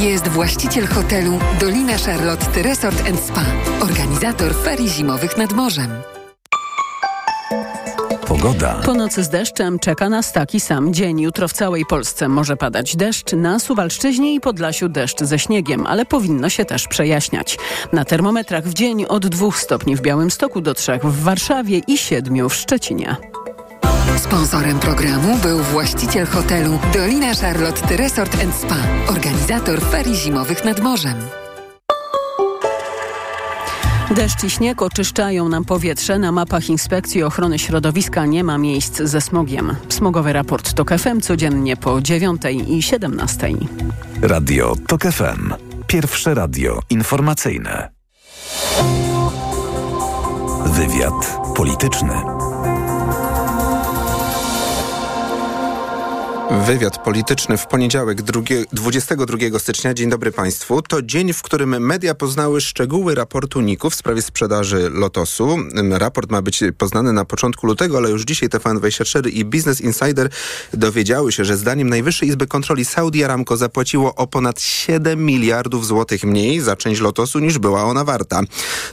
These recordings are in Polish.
Jest właściciel hotelu Dolina Charlotte Resort Spa. Organizator ferii zimowych nad morzem. Pogoda. Po nocy z deszczem czeka nas taki sam dzień. Jutro w całej Polsce może padać deszcz, na Suwalszczyźnie i Podlasiu deszcz ze śniegiem, ale powinno się też przejaśniać. Na termometrach w dzień od 2 stopni w Białymstoku do 3 w Warszawie i 7 w Szczecinie. Sponsorem programu był właściciel hotelu Dolina Charlotte Resort Spa. Organizator ferii zimowych nad morzem. Deszcz i śnieg oczyszczają nam powietrze. Na mapach Inspekcji Ochrony Środowiska nie ma miejsc ze smogiem. Smogowy raport TOK FM codziennie po 9 i 17. Radio TOK FM. Pierwsze radio informacyjne. Wywiad polityczny. Wywiad polityczny w poniedziałek 22 stycznia. Dzień dobry Państwu. To dzień, w którym media poznały szczegóły raportu NIK-u w sprawie sprzedaży Lotosu. Raport ma być poznany na początku lutego, ale już dzisiaj TVN24 i Business Insider dowiedziały się, że zdaniem Najwyższej Izby Kontroli Saudi Aramco zapłaciło o ponad 7 miliardów złotych mniej za część Lotosu niż była ona warta.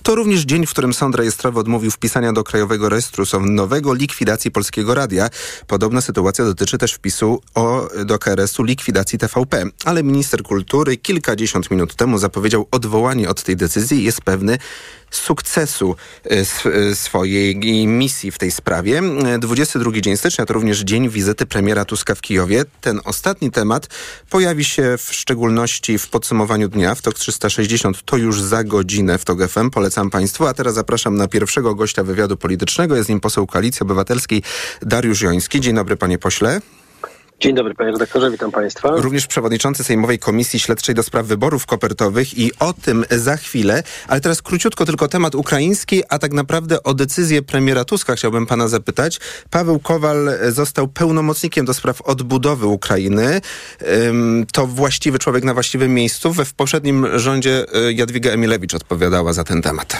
To również dzień, w którym sąd rejestrowy odmówił wpisania do Krajowego Rejestru Sądowego likwidacji Polskiego Radia. Podobna sytuacja dotyczy też wpisu o, do KRS-u likwidacji TVP. Ale minister kultury kilkadziesiąt minut temu zapowiedział odwołanie od tej decyzji i jest pewny sukcesu e, e, swojej misji w tej sprawie. 22 dzień stycznia to również dzień wizyty premiera Tuska w Kijowie. Ten ostatni temat pojawi się w szczególności w podsumowaniu dnia w TOK 360. To już za godzinę w TOK FM. Polecam Państwu. A teraz zapraszam na pierwszego gościa wywiadu politycznego. Jest nim poseł Koalicji Obywatelskiej Dariusz Joński. Dzień dobry panie pośle. Dzień dobry panie redaktorze, witam państwa. Również przewodniczący Sejmowej Komisji Śledczej do spraw wyborów kopertowych i o tym za chwilę. Ale teraz króciutko tylko temat ukraiński, a tak naprawdę o decyzję premiera Tuska chciałbym pana zapytać. Paweł Kowal został pełnomocnikiem do spraw odbudowy Ukrainy. To właściwy człowiek na właściwym miejscu. W poprzednim rządzie e, Jadwiga Emilewicz odpowiadała za ten temat.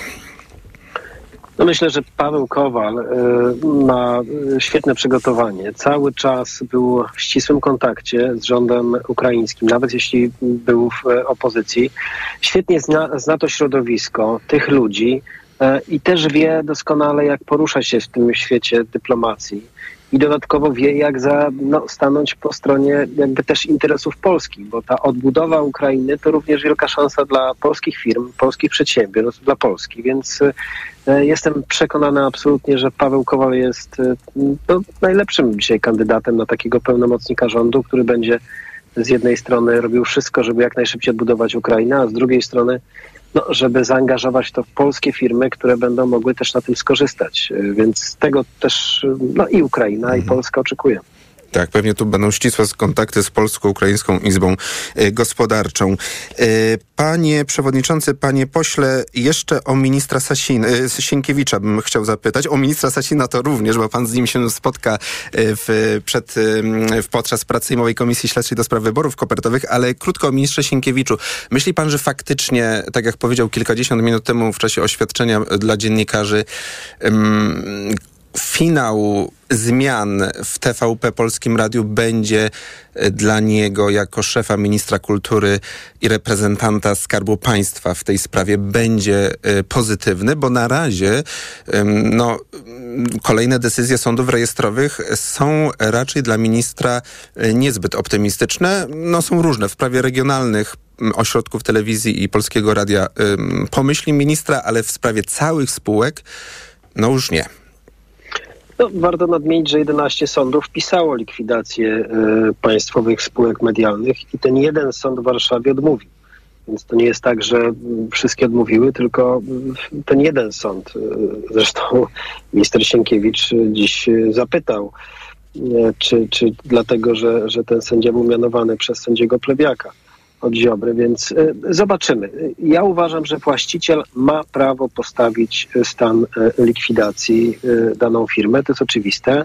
No myślę, że Paweł Kowal y, ma y, świetne przygotowanie. Cały czas był w ścisłym kontakcie z rządem ukraińskim, nawet jeśli był w opozycji. Świetnie zna, zna to środowisko, tych ludzi i też wie doskonale, jak porusza się w tym świecie dyplomacji. I dodatkowo wie, jak za, no, stanąć po stronie jakby też interesów Polski, bo ta odbudowa Ukrainy to również wielka szansa dla polskich firm, polskich przedsiębiorstw, dla Polski. Więc E, jestem przekonany absolutnie, że Paweł Kowal jest e, no, najlepszym dzisiaj kandydatem na takiego pełnomocnika rządu, który będzie z jednej strony robił wszystko, żeby jak najszybciej odbudować Ukrainę, a z drugiej strony, no, żeby zaangażować to w polskie firmy, które będą mogły też na tym skorzystać. E, więc tego też no, i Ukraina, mhm. i Polska oczekują. Tak, pewnie tu będą ścisłe kontakty z Polsko-Ukraińską Izbą e, Gospodarczą. E, panie przewodniczący, panie pośle, jeszcze o ministra Sasin, e, Sienkiewicza bym chciał zapytać. O ministra Sasina to również, bo pan z nim się spotka w, przed, podczas pracy Sejmowej Komisji Śledczej do spraw wyborów kopertowych, ale krótko o ministrze Sienkiewiczu. Myśli pan, że faktycznie, tak jak powiedział kilkadziesiąt minut temu w czasie oświadczenia dla dziennikarzy, finał zmian w TVP Polskim Radiu będzie e, dla niego jako szefa ministra kultury i reprezentanta Skarbu Państwa w tej sprawie będzie e, pozytywny, bo na razie no, kolejne decyzje sądów rejestrowych są raczej dla ministra e, niezbyt optymistyczne. No, są różne. W prawie regionalnych ośrodków telewizji i Polskiego Radia pomyśli ministra, ale w sprawie całych spółek no już nie. No, warto nadmienić, że 11 sądów wpisało likwidację y, państwowych spółek medialnych i ten jeden sąd w Warszawie odmówił. Więc to nie jest tak, że wszystkie odmówiły, tylko ten jeden sąd. E, zresztą minister Sienkiewicz dziś zapytał, czy, czy dlatego, że, że ten sędzia był mianowany przez sędziego Plebiaka od Ziobry, więc y, zobaczymy. Ja uważam, że właściciel ma prawo postawić stan y, likwidacji y, daną firmę, to jest oczywiste.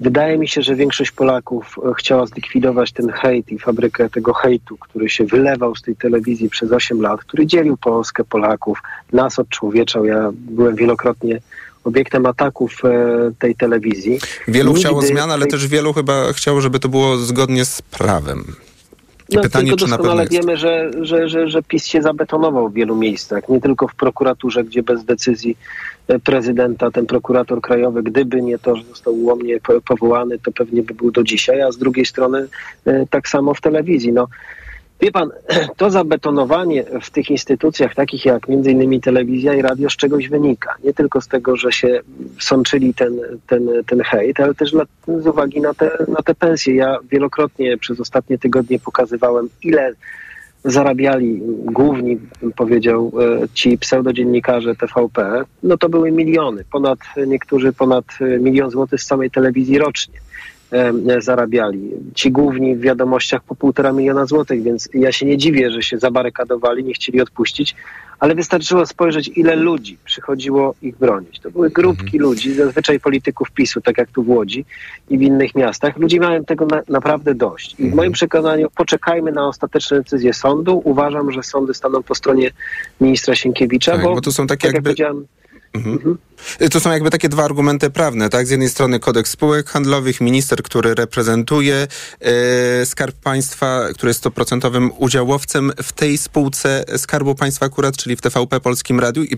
Wydaje mi się, że większość Polaków chciała zlikwidować ten hejt i fabrykę tego hejtu, który się wylewał z tej telewizji przez 8 lat, który dzielił Polskę, Polaków, nas odczłowieczał. Ja byłem wielokrotnie obiektem ataków tej telewizji. Wielu Nigdy chciało zmian, ale też wielu chyba chciało, żeby to było zgodnie z prawem. No, pytanie, tylko doskonale wiemy, że, że, że, że PiS się zabetonował w wielu miejscach, nie tylko w prokuraturze, gdzie bez decyzji e, prezydenta ten prokurator krajowy, gdyby nie to, że został ułomnie powołany, to pewnie by był do dzisiaj, a z drugiej strony e, tak samo w telewizji. No, Wie pan, to zabetonowanie w tych instytucjach, takich jak między innymi telewizja i radio, z czegoś wynika. Nie tylko z tego, że się sączyli ten, ten, ten hejt, ale też z uwagi na te, na te pensje. Ja wielokrotnie przez ostatnie tygodnie pokazywałem, ile zarabiali główni, powiedział e, ci pseudodziennikarze TVP, no to były miliony, ponad niektórzy ponad milion złotych z samej telewizji rocznie. E, zarabiali. Ci główni w wiadomościach po półtora miliona złotych, więc ja się nie dziwię, że się zabarykadowali, nie chcieli odpuścić, ale wystarczyło spojrzeć, ile ludzi przychodziło ich bronić. To były grupki mhm. ludzi, zazwyczaj polityków PiSu, tak jak tu w Łodzi i w innych miastach. Ludzie mają tego na, naprawdę dość. I w moim mhm. przekonaniu poczekajmy na ostateczne decyzje sądu. Uważam, że sądy staną po stronie ministra Sienkiewicza, tak, bo, bo to są takie tak jakby... Jak Mhm. Mhm. To są jakby takie dwa argumenty prawne, tak? Z jednej strony kodeks spółek handlowych, minister, który reprezentuje e, Skarb Państwa, który jest stoprocentowym udziałowcem w tej spółce Skarbu Państwa akurat, czyli w TVP Polskim Radiu i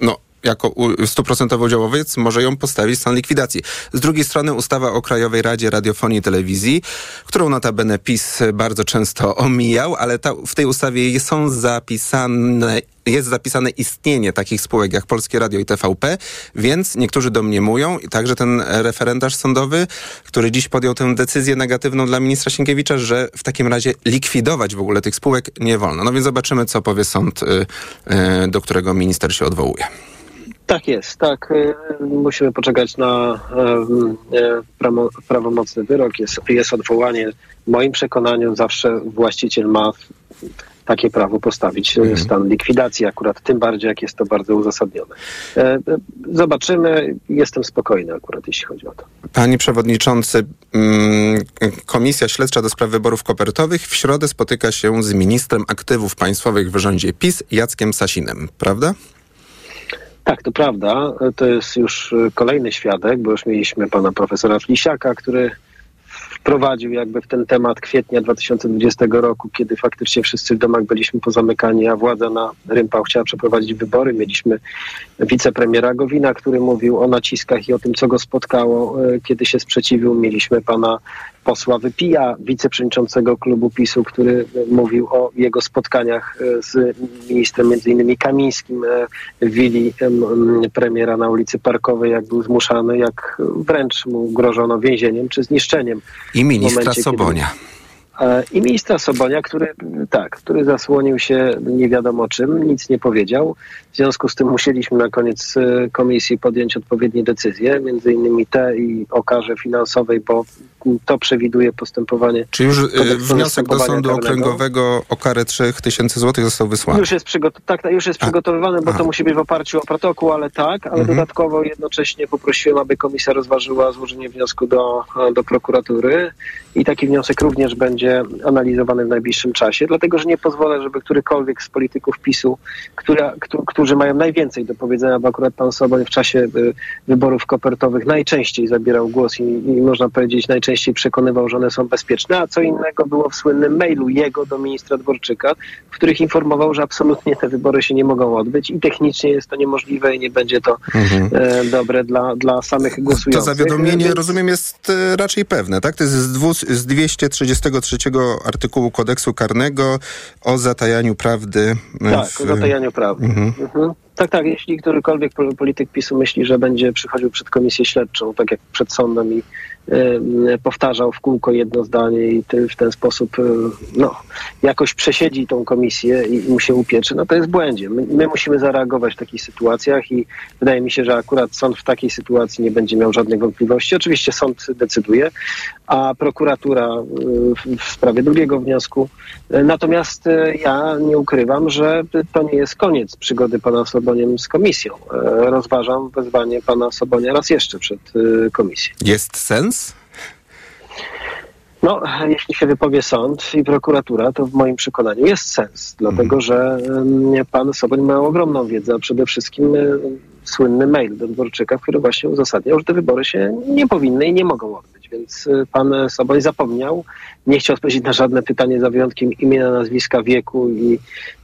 no, jako stuprocentowy udziałowiec może ją postawić stan likwidacji. Z drugiej strony ustawa o Krajowej Radzie Radiofonii i Telewizji, którą notabene PiS bardzo często omijał, ale ta, w tej ustawie są zapisane jest zapisane istnienie takich spółek jak Polskie Radio i TVP, więc niektórzy domniemują, i także ten referendarz sądowy, który dziś podjął tę decyzję negatywną dla ministra Sienkiewicza, że w takim razie likwidować w ogóle tych spółek nie wolno. No więc zobaczymy, co powie sąd, y, y, do którego minister się odwołuje. Tak jest, tak. Y, musimy poczekać na prawomocny wyrok. Jest, jest odwołanie. W moim przekonaniu zawsze właściciel ma takie prawo postawić mhm. stan likwidacji, akurat tym bardziej, jak jest to bardzo uzasadnione. E, e, zobaczymy. Jestem spokojny akurat, jeśli chodzi o to. Panie Przewodniczący, mm, Komisja Śledcza do Spraw Wyborów Kopertowych w środę spotyka się z ministrem aktywów państwowych w rządzie PiS, Jackiem Sasinem, prawda? Tak, to prawda. To jest już kolejny świadek, bo już mieliśmy pana profesora Flisiaka, który wprowadził jakby w ten temat kwietnia 2020 roku, kiedy faktycznie wszyscy w domach byliśmy pozamykani, a władza na Rympał chciała przeprowadzić wybory. Mieliśmy wicepremiera Gowina, który mówił o naciskach i o tym, co go spotkało, e, kiedy się sprzeciwił. Mieliśmy pana posła Wypija, wiceprzewodniczącego klubu PiSu, który mówił o jego spotkaniach e, z ministrem między innymi Kamińskim e, w willi premiera na ulicy Parkowej, jak był zmuszany, jak wręcz mu grożono więzieniem czy zniszczeniem. I ministra momencie, Sobonia. Kiedy I ministra Sobonia, który tak, który zasłonił się nie wiadomo czym, nic nie powiedział. W związku z tym musieliśmy na koniec e, komisji podjąć odpowiednie decyzje, między innymi te i o karze finansowej, bo to przewiduje postępowanie. Czy już e, wniosek do sądu karnego. okręgowego o karę 3000 zł został wysłany? Już jest, przygot- tak, już jest przygotowywany, bo to musi być w oparciu o protokół, ale tak, ale mhm. dodatkowo jednocześnie poprosiłem, aby komisja rozważyła złożenie wniosku do, do prokuratury i taki wniosek również będzie analizowany w najbliższym czasie, dlatego że nie pozwolę, żeby którykolwiek z polityków PiSu, która, którzy mają najwięcej do powiedzenia, bo akurat pan Soboń w czasie y, wyborów kopertowych najczęściej zabierał głos i, i można powiedzieć najczęściej przekonywał, że one są bezpieczne, a co innego było w słynnym mailu jego do ministra Dworczyka, w których informował, że absolutnie te wybory się nie mogą odbyć i technicznie jest to niemożliwe i nie będzie to mhm. e, dobre dla, dla samych głosujących. To zawiadomienie, Więc... rozumiem, jest e, raczej pewne, tak? To jest z, dwu, z 233 artykułu kodeksu karnego o zatajaniu prawdy. Tak, w... o zatajaniu prawdy. Mhm. Mhm. Tak, tak. Jeśli którykolwiek polityk PiSu myśli, że będzie przychodził przed komisję śledczą, tak jak przed sądem i powtarzał w kółko jedno zdanie i w ten sposób y, no, jakoś przesiedzi tą komisję i, mu się upieczy, no to jest błędzie. My, my, musimy zareagować w takich sytuacjach i wydaje mi się, że akurat sąd w takiej sytuacji nie będzie miał żadnych wątpliwości. Oczywiście sąd decyduje, a prokuratura y, w sprawie drugiego wniosku. Natomiast ja nie ukrywam, że to nie jest koniec przygody pana Soboniem z komisją. Rozważam wezwanie pana Sobonia raz jeszcze przed komisją. Jest sens? No, jeśli się wypowie sąd i prokuratura, to w moim przekonaniu jest sens, dlatego mhm. że pan Soboń ma ogromną wiedzę, a przede wszystkim e, słynny mail do Dworczyka, w którym właśnie uzasadniał, że te wybory się nie powinny i nie mogą odbyć. Więc pan Soboń zapomniał, nie chciał odpowiedzieć na żadne pytanie za wyjątkiem imienia, nazwiska, wieku i,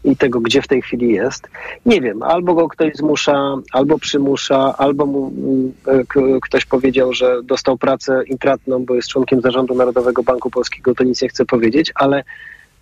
i tego, gdzie w tej chwili jest. Nie wiem, albo go ktoś zmusza, albo przymusza, albo mu ktoś powiedział, że dostał pracę intratną, bo jest członkiem zarządu Narodowego Banku Polskiego, to nic nie chce powiedzieć, ale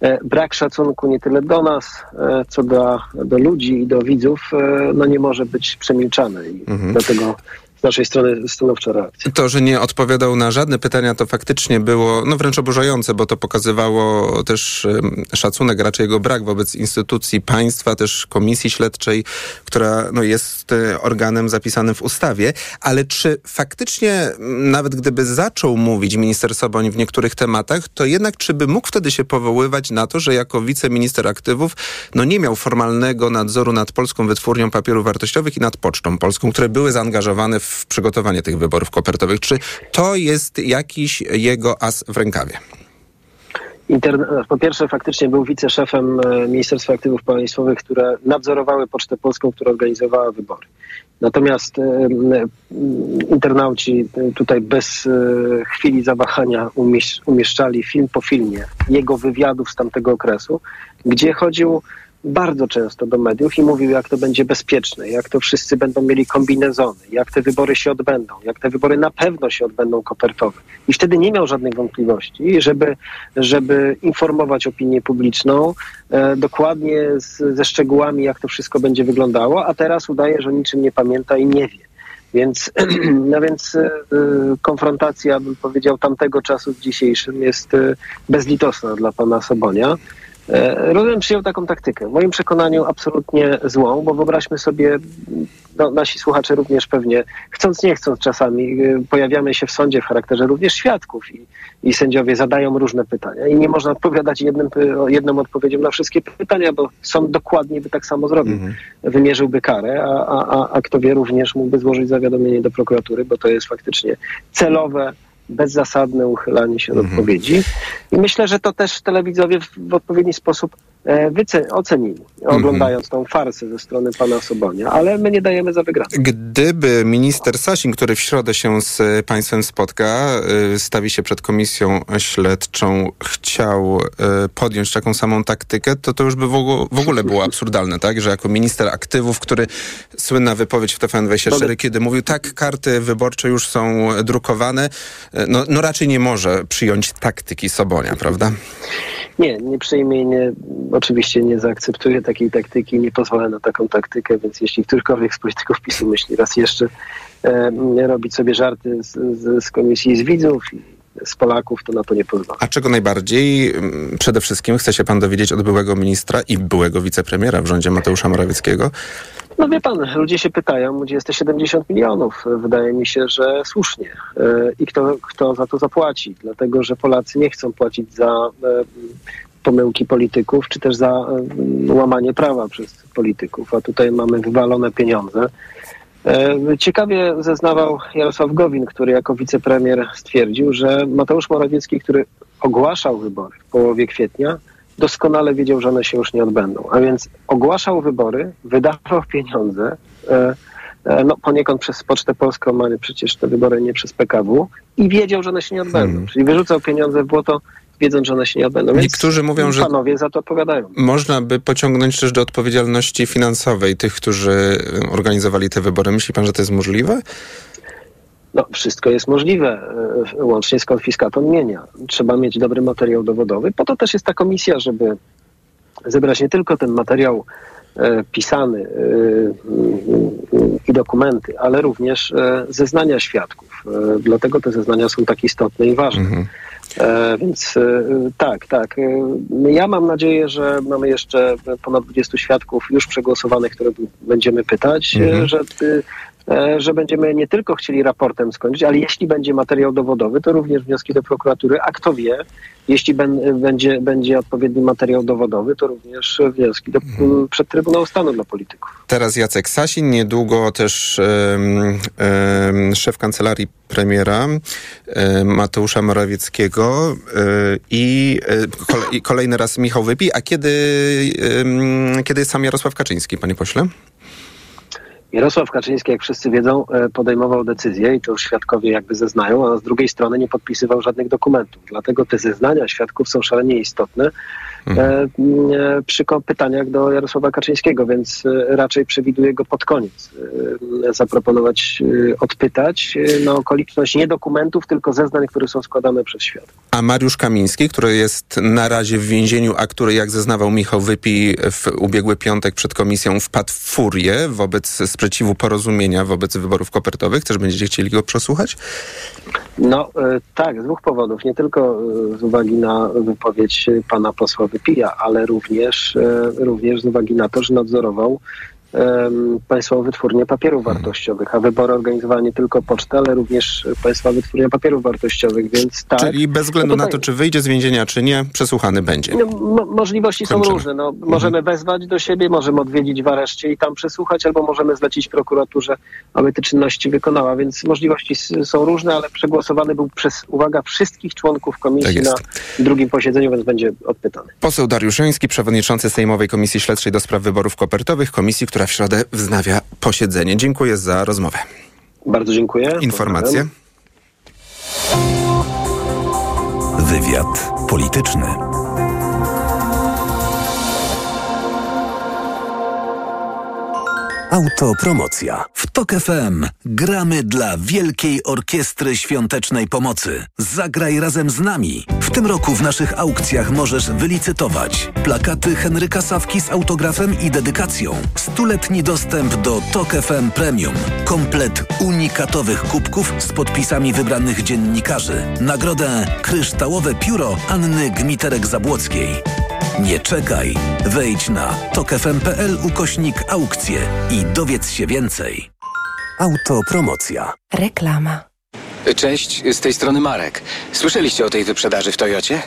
E, brak szacunku nie tyle do nas, e, co do, do ludzi i do widzów, e, no nie może być przemilczany. I mhm. dlatego naszej strony stanowcza reakcja. To, że nie odpowiadał na żadne pytania, to faktycznie było no wręcz oburzające, bo to pokazywało też szacunek, raczej jego brak wobec instytucji państwa, też komisji śledczej, która no, jest e, organem zapisanym w ustawie. Ale czy faktycznie, nawet gdyby zaczął mówić minister Soboń w niektórych tematach, to jednak czy by mógł wtedy się powoływać na to, że jako wiceminister aktywów no, nie miał formalnego nadzoru nad polską wytwórnią papierów wartościowych i nad Pocztą Polską, które były zaangażowane w w przygotowanie tych wyborów kopertowych. Czy to jest jakiś jego as w rękawie? po pierwsze, faktycznie był wiceszefem e, Ministerstwa Aktywów Państwowych, które nadzorowały Pocztę Polską, która organizowała wybory. Natomiast e, internauci tutaj bez e, chwili zawahania umieszczali film po filmie jego wywiadów z tamtego okresu, gdzie chodził bardzo często do mediów i mówił, jak to będzie bezpieczne, jak to wszyscy będą mieli kombinezony, jak te wybory się odbędą, jak te wybory na pewno się odbędą kopertowe. I wtedy nie miał żadnych wątpliwości, żeby, żeby informować opinię publiczną e, dokładnie z, ze szczegółami, jak to wszystko będzie wyglądało, a teraz udaje, że niczym nie pamięta i nie wie. Więc, no więc y, konfrontacja, bym powiedział, tamtego czasu z dzisiejszym jest y, bezlitosna dla pana Sobonia. E, Rodem przyjął taką taktykę. W moim przekonaniu absolutnie złą, bo wyobraźmy sobie, no, nasi słuchacze również pewnie, chcąc nie chcąc czasami, e, pojawiamy się w sądzie w charakterze również świadków i, i sędziowie zadają różne pytania i nie można odpowiadać jednym, jedną odpowiedzią na wszystkie pytania, bo sąd dokładnie by tak samo zrobił. Mhm. Wymierzyłby karę, a, a, a kto wie również mógłby złożyć zawiadomienie do prokuratury, bo to jest faktycznie celowe bezzasadne uchylanie się od mhm. odpowiedzi. I myślę, że to też telewidzowie w, odpowiedni sposób wyce- ocenili, oglądając tą farsę ze strony pana Sobonia, ale my nie dajemy za wygraną. Gdyby minister Sasin, który w środę się z państwem spotka, e, stawi się przed komisją śledczą, chciał e, podjąć taką samą taktykę, to to już by w ogóle było absurdalne, tak? Że jako minister aktywów, który słynna wypowiedź w TVN24, kiedy mówił, tak, karty wyborcze już są drukowane, no, no raczej nie może przyjąć taktyki Sobonia, prawda? Nie, nie przyjmie nie, oczywiście nie zaakceptuję takiej taktyki, nie pozwolę na taką taktykę, więc jeśli którykolwiek z polityków PiSu myśli raz jeszcze e, robić sobie żarty z, z, z komisji z widzów i z Polaków, to na to nie pozwolę. A czego najbardziej mm, przede wszystkim chce się pan dowiedzieć od byłego ministra i byłego wicepremiera w rządzie Mateusza Morawieckiego? No wie pan, ludzie się pytają, gdzie jest te 70 milionów. Wydaje mi się, że słusznie. E, I kto, kto za to zapłaci? Dlatego, że Polacy nie chcą płacić za e, pomyłki polityków, czy też za e, łamanie prawa przez polityków. A tutaj mamy wywalone pieniądze. Ciekawie zeznawał Jarosław Gowin, który jako wicepremier stwierdził, że Mateusz Morawiecki, który ogłaszał wybory w połowie kwietnia, doskonale wiedział, że one się już nie odbędą. A więc ogłaszał wybory, wydawał pieniądze, e, e, no poniekąd przez Pocztę Polską, ale przecież te wybory nie przez PKW i wiedział, że one się nie odbędą. Hmm. Czyli wyrzucał pieniądze w błoto, wiedząc, że one się nie odbędą. Więc Niektórzy mówią, że panowie za to odpowiadają. Można by pociągnąć też do odpowiedzialności finansowej tych, którzy organizowali te wybory. Myśli pan, że to jest możliwe? No, wszystko jest możliwe, e, łącznie z konfiskatą mienia. Trzeba mieć dobry materiał dowodowy. Po to też jest ta komisja, żeby zebrać nie tylko ten materiał e, pisany e, i dokumenty, ale również zeznania świadków. Dlatego te zeznania są tak istotne i ważne. Mhm. Więc tak, tak. Ja mam nadzieję, że mamy jeszcze ponad 20 świadków już przegłosowanych, które będziemy pytać, mhm. że E, że będziemy nie tylko chcieli raportem skończyć, ale jeśli będzie materiał dowodowy, to również wnioski do prokuratury, a kto wie, jeśli będzie, będzie odpowiedni materiał dowodowy, to również wnioski do, hmm. przed Trybunał Stanu dla polityków. Teraz Jacek Sasin, niedługo też um, um, szef kancelarii premiera um, Mateusza Morawieckiego e, i, kole, i, kolejny raz Michał Wypi. A kiedy, kiedy sam Jarosław Kaczyński, panie pośle? Jarosław Kaczyński, jak wszyscy wiedzą, e, podejmował decyzje i to już świadkowie jakby zeznają, a z drugiej strony nie podpisywał żadnych dokumentów. Dlatego te zeznania świadków są szalenie istotne przy pytaniach do Jarosława Kaczyńskiego, więc e, raczej przewiduję go pod koniec zaproponować odpytać na okoliczność nie dokumentów, tylko zeznań, które są składane przez świadków. A Mariusz Kamiński, który jest na razie w więzieniu, a który, jak zeznawał Michał Wypi w ubiegły piątek przed komisją, wpadł w furię wobec sprzeciwu porozumienia wobec wyborów kopertowych. Też będziecie chcieli go przesłuchać? No tak, z dwóch powodów. Nie tylko z uwagi na wypowiedź pana posła Wypija, ale również, również z uwagi na to, że nadzorował Państwową Wytwórnię Papierów hmm. Wartościowych, a wybory organizowała nie tylko poczta, ale również Państwowa Wytwórnia Papierów Wartościowych, więc tak. Czyli bez względu no tutaj... na to, czy wyjdzie z więzienia, czy nie, przesłuchany będzie. No, mo możliwości Kończymy. są różne. No, możemy mhm. wezwać do siebie, możemy odwiedzić w areszcie i tam przesłuchać, albo możemy zlecić prokuraturze, aby te czynności wykonała, więc możliwości są różne, ale przegłosowany był przez, uwaga, wszystkich członków komisji tak na drugim posiedzeniu, więc będzie odpytany. Poseł Dariusz Joński, przewodniczący Sejmowej Komisji Śledczej do spraw wyborów kopertowych, komisji, która w środę wznawia posiedzenie. Dziękuję za rozmowę. Bardzo dziękuję. Informacje. Wywiad polityczny. Autopromocja. W TOK FM gramy dla Wielkiej Orkiestry Świątecznej Pomocy. Zagraj razem z nami. W tym roku w naszych aukcjach możesz wylicytować plakaty Henryka Sawki z autografem i dedykacją, stuletni dostęp do TOK FM Premium, komplet unikatowych kubków z podpisami wybranych dziennikarzy, nagrodę Kryształowe Pióro Anny Gmiterek-Zabłockiej. Nie czekaj. Wejdź na tokefm.pl ukośnik aukcje i dowiedz się więcej. Autopromocja. Reklama. Cześć, z tej strony Marek. Słyszeliście o tej wyprzedaży w Toyocie?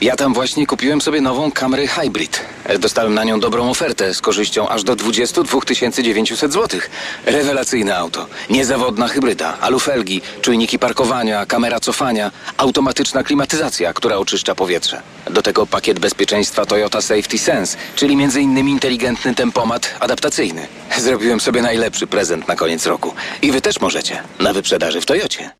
Ja tam właśnie kupiłem sobie nową Camry Hybrid. Dostałem na nią dobrą ofertę z korzyścią aż do 22 900 zł. Rewelacyjne auto. Niezawodna hybryda, alufelgi, czujniki parkowania, kamera cofania, automatyczna klimatyzacja, która oczyszcza powietrze. Do tego pakiet bezpieczeństwa Toyota Safety Sense, czyli m.in. inteligentny tempomat adaptacyjny. Zrobiłem sobie najlepszy prezent na koniec roku. I wy też możecie. Na wyprzedaży w Toyocie.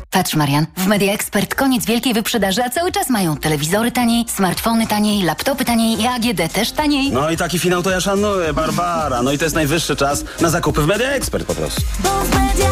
Patrz Marian, w Media Expert koniec wielkiej wyprzedaży, a cały czas mają telewizory taniej, smartfony taniej, laptopy taniej i AGD też taniej. No i taki finał to ja szanuję, Barbara. No i to jest najwyższy czas na zakupy w Media Expert po prostu. Bo w Media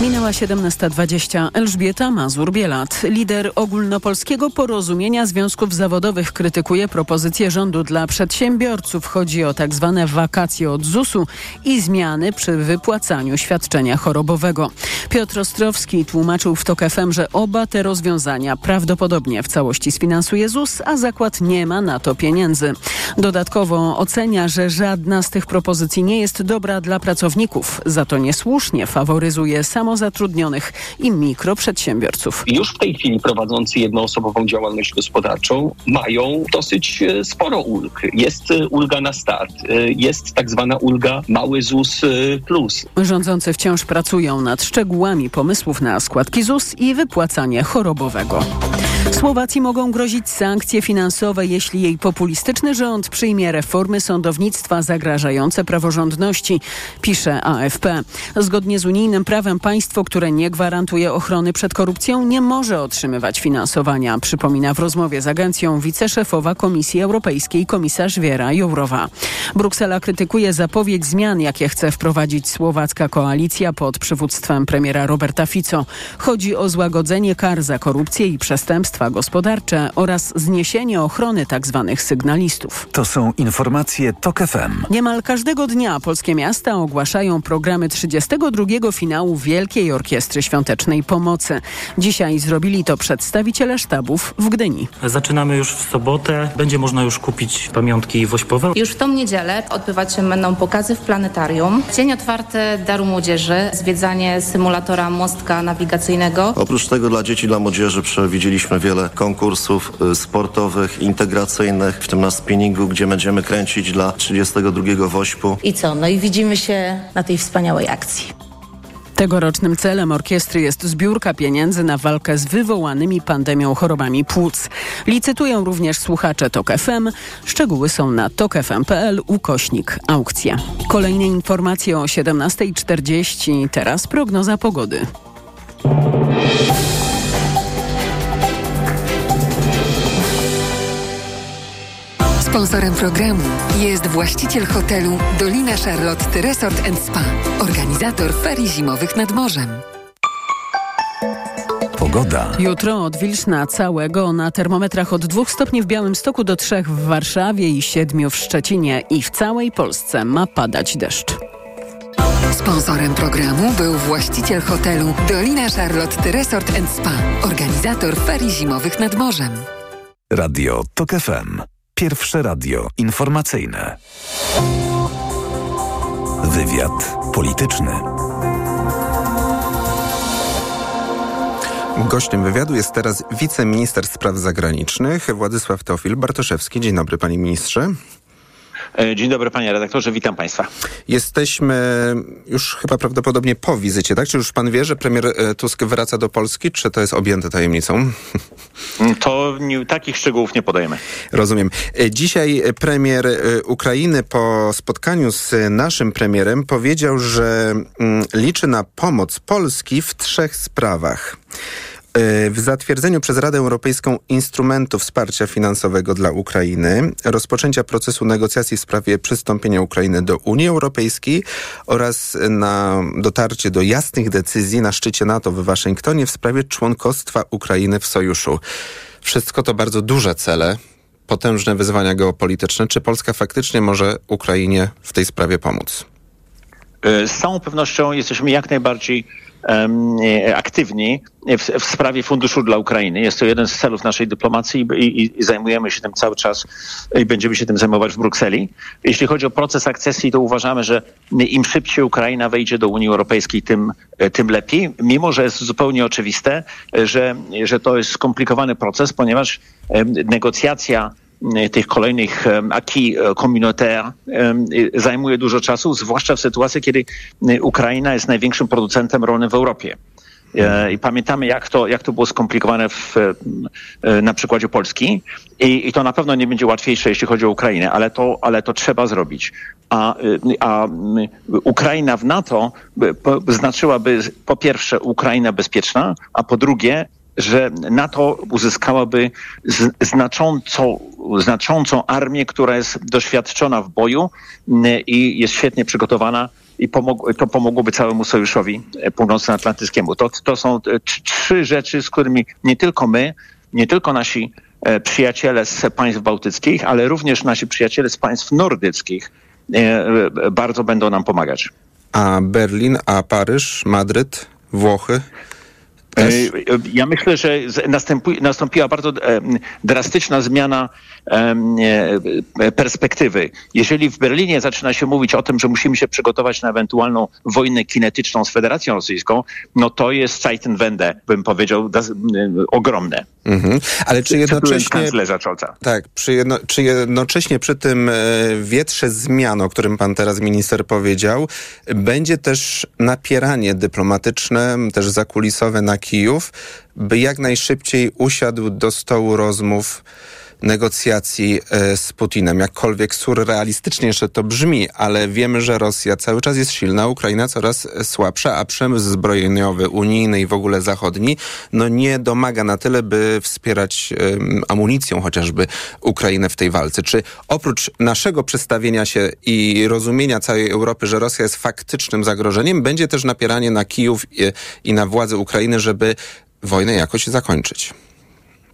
Minęła 17.20. Elżbieta Mazur-Bielat, lider ogólnopolskiego porozumienia związków zawodowych, krytykuje propozycję rządu dla przedsiębiorców. Chodzi o tak zwane wakacje od ZUS-u i zmiany przy wypłacaniu świadczenia chorobowego. Piotr Ostrowski tłumaczył w TOK FM, że oba te rozwiązania prawdopodobnie w całości sfinansuje ZUS, a zakład nie ma na to pieniędzy. Dodatkowo ocenia, że żadna z tych propozycji nie jest dobra dla pracowników, za to niesłusznie faworyzuje samo samozatrudnionych i mikroprzedsiębiorców. Już w tej chwili prowadzący jednoosobową działalność gospodarczą mają dosyć e, sporo ulg. Jest e, ulga na start, e, jest tak zwana ulga mały ZUS plus. Rządzący wciąż pracują nad szczegółami pomysłów na składki ZUS i wypłacanie chorobowego. Słowacji mogą grozić sankcje finansowe, jeśli jej populistyczny rząd przyjmie reformy sądownictwa zagrażające praworządności, pisze AFP. Zgodnie z unijnym prawem państwo, które nie gwarantuje ochrony przed korupcją, nie może otrzymywać finansowania, przypomina w rozmowie z agencją wiceszefowa Komisji Europejskiej komisarz Wiera Jourowa. Bruksela krytykuje zapowiedź zmian, jakie chce wprowadzić słowacka koalicja pod przywództwem premiera Roberta Fico. Chodzi o złagodzenie kar za korupcję i przestępstwa gospodarcze oraz zniesienie ochrony tzw. Tak sygnalistów. To są informacje TOK FM. Niemal każdego dnia polskie miasta ogłaszają programy 32 finału Wielkiej Orkiestry Świątecznej Pomocy. Dzisiaj zrobili to przedstawiciele sztabów w Gdyni. Zaczynamy już w sobotę. Będzie można już kupić pamiątki wośpowe. Już w tą niedzielę odbywać się będą pokazy w planetarium. Dzień otwarty Daru Młodzieży, zwiedzanie symulatora mostka nawigacyjnego. Oprócz tego dla dzieci, dla młodzieży przewidzieliśmy wiele konkursów y, sportowych, integracyjnych, w tym na spinningu, gdzie będziemy kręcić dla 32 Wośpu. I co? No i widzimy się na tej wspaniałej akcji. Tegorocznym celem orkiestry jest zbiórka pieniędzy na walkę z wywołanymi pandemią chorobami płuc. Licytują również słuchacze TOK FM. Szczegóły są na tokefm.pl ukośnik aukcja. Kolejne informacje o 17.40. Teraz prognoza pogody. Sponsorem programu jest właściciel hotelu Dolina Charlotte Resort Spa, organizator ferii zimowych nad morzem. Pogoda. Jutro odwilżna całego na termometrach od 2 stopni w Białymstoku do 3 w Warszawie i 7 w Szczecinie i w całej Polsce ma padać deszcz. Sponsorem programu był właściciel hotelu Dolina Charlotte Resort Spa, organizator ferii zimowych nad morzem. Radio TOK FM. Pierwsze radio informacyjne. Wywiad polityczny. Gościem wywiadu jest teraz wiceminister spraw zagranicznych Władysław Teofil Bartoszewski. Dzień dobry panie ministrze. E, dzień dobry panie redaktorze, witam państwa. Jesteśmy już chyba prawdopodobnie po wizycie, tak? Czy już pan wie, że premier e, Tusk wraca do Polski, czy to jest objęte tajemnicą? Mm, to nie, takich szczegółów nie podajemy. Rozumiem. E, dzisiaj premier Ukrainy po spotkaniu z naszym premierem powiedział, że mm, liczy na pomoc Polski w trzech sprawach w zatwierdzeniu przez Radę Europejską instrumentu wsparcia finansowego dla Ukrainy, rozpoczęcia procesu negocjacji w sprawie przystąpienia Ukrainy do Unii Europejskiej oraz na dotarcie do jasnych decyzji na szczycie NATO w Waszyngtonie w sprawie członkostwa Ukrainy w sojuszu. Wszystko to bardzo duże cele, potężne wyzwania geopolityczne. Czy Polska faktycznie może Ukrainie w tej sprawie pomóc? E, z całą pewnością jesteśmy jak najbardziej E, aktywni w, w, sprawie funduszu dla Ukrainy. Jest to jeden z celów naszej dyplomacji i, i, i, zajmujemy się tym cały czas i będziemy się tym zajmować w Brukseli. Jeśli chodzi o proces akcesji, to uważamy, że im szybciej Ukraina wejdzie do Unii Europejskiej, tym, e, tym lepiej, mimo że jest zupełnie oczywiste, że, że to jest skomplikowany proces, ponieważ negocjacja tych kolejnych acquis e, communautaire zajmuje dużo czasu, zwłaszcza w sytuacji, kiedy Ukraina jest największym producentem rolnym w Europie. E, I pamiętamy, jak to, jak to było skomplikowane w, e, na przykładzie Polski. I, I, to na pewno nie będzie łatwiejsze, jeśli chodzi o Ukrainę, ale to, ale to trzeba zrobić. A, a Ukraina w NATO znaczyłaby po pierwsze Ukraina bezpieczna, a po drugie że NATO uzyskałaby znacząco, znaczącą armię, która jest doświadczona w boju mm, i jest świetnie przygotowana i pomog, to pomogłoby całemu sojuszowi północnoatlantyckiemu. To, to są trzy rzeczy, z którymi nie tylko my, nie tylko nasi e, przyjaciele z państw bałtyckich, ale również nasi przyjaciele z państw nordyckich e, e, bardzo będą nam pomagać. A Berlin, a Paryż, Madryd, Włochy? Też? Ja myślę, że nastąpiła bardzo drastyczna zmiana perspektywy. Jeżeli w Berlinie zaczyna się mówić o tym, że musimy się przygotować na ewentualną wojnę kinetyczną z Federacją Rosyjską, no to jest Zeitenwende, bym powiedział, das, ogromne. Mhm. Ale czy jednocześnie... Tak, przy jedno, czy jednocześnie przy tym e, wietrze zmian, o którym pan teraz minister powiedział, będzie też napieranie dyplomatyczne, też zakulisowe na Kijów, by jak najszybciej usiadł do stołu rozmów negocjacji e, z Putinem. Jakkolwiek surrealistycznie jeszcze to brzmi, ale wiemy, że Rosja cały czas jest silna, Ukraina coraz słabsza, a przemysł zbrojeniowy unijny i w ogóle zachodni no nie domaga na tyle, by wspierać um, amunicją chociażby Ukrainę w tej walce. Czy oprócz naszego przestawienia się i rozumienia całej Europy, że Rosja jest faktycznym zagrożeniem, będzie też napieranie na Kijów i, i na władze Ukrainy, żeby wojnę jakoś zakończyć?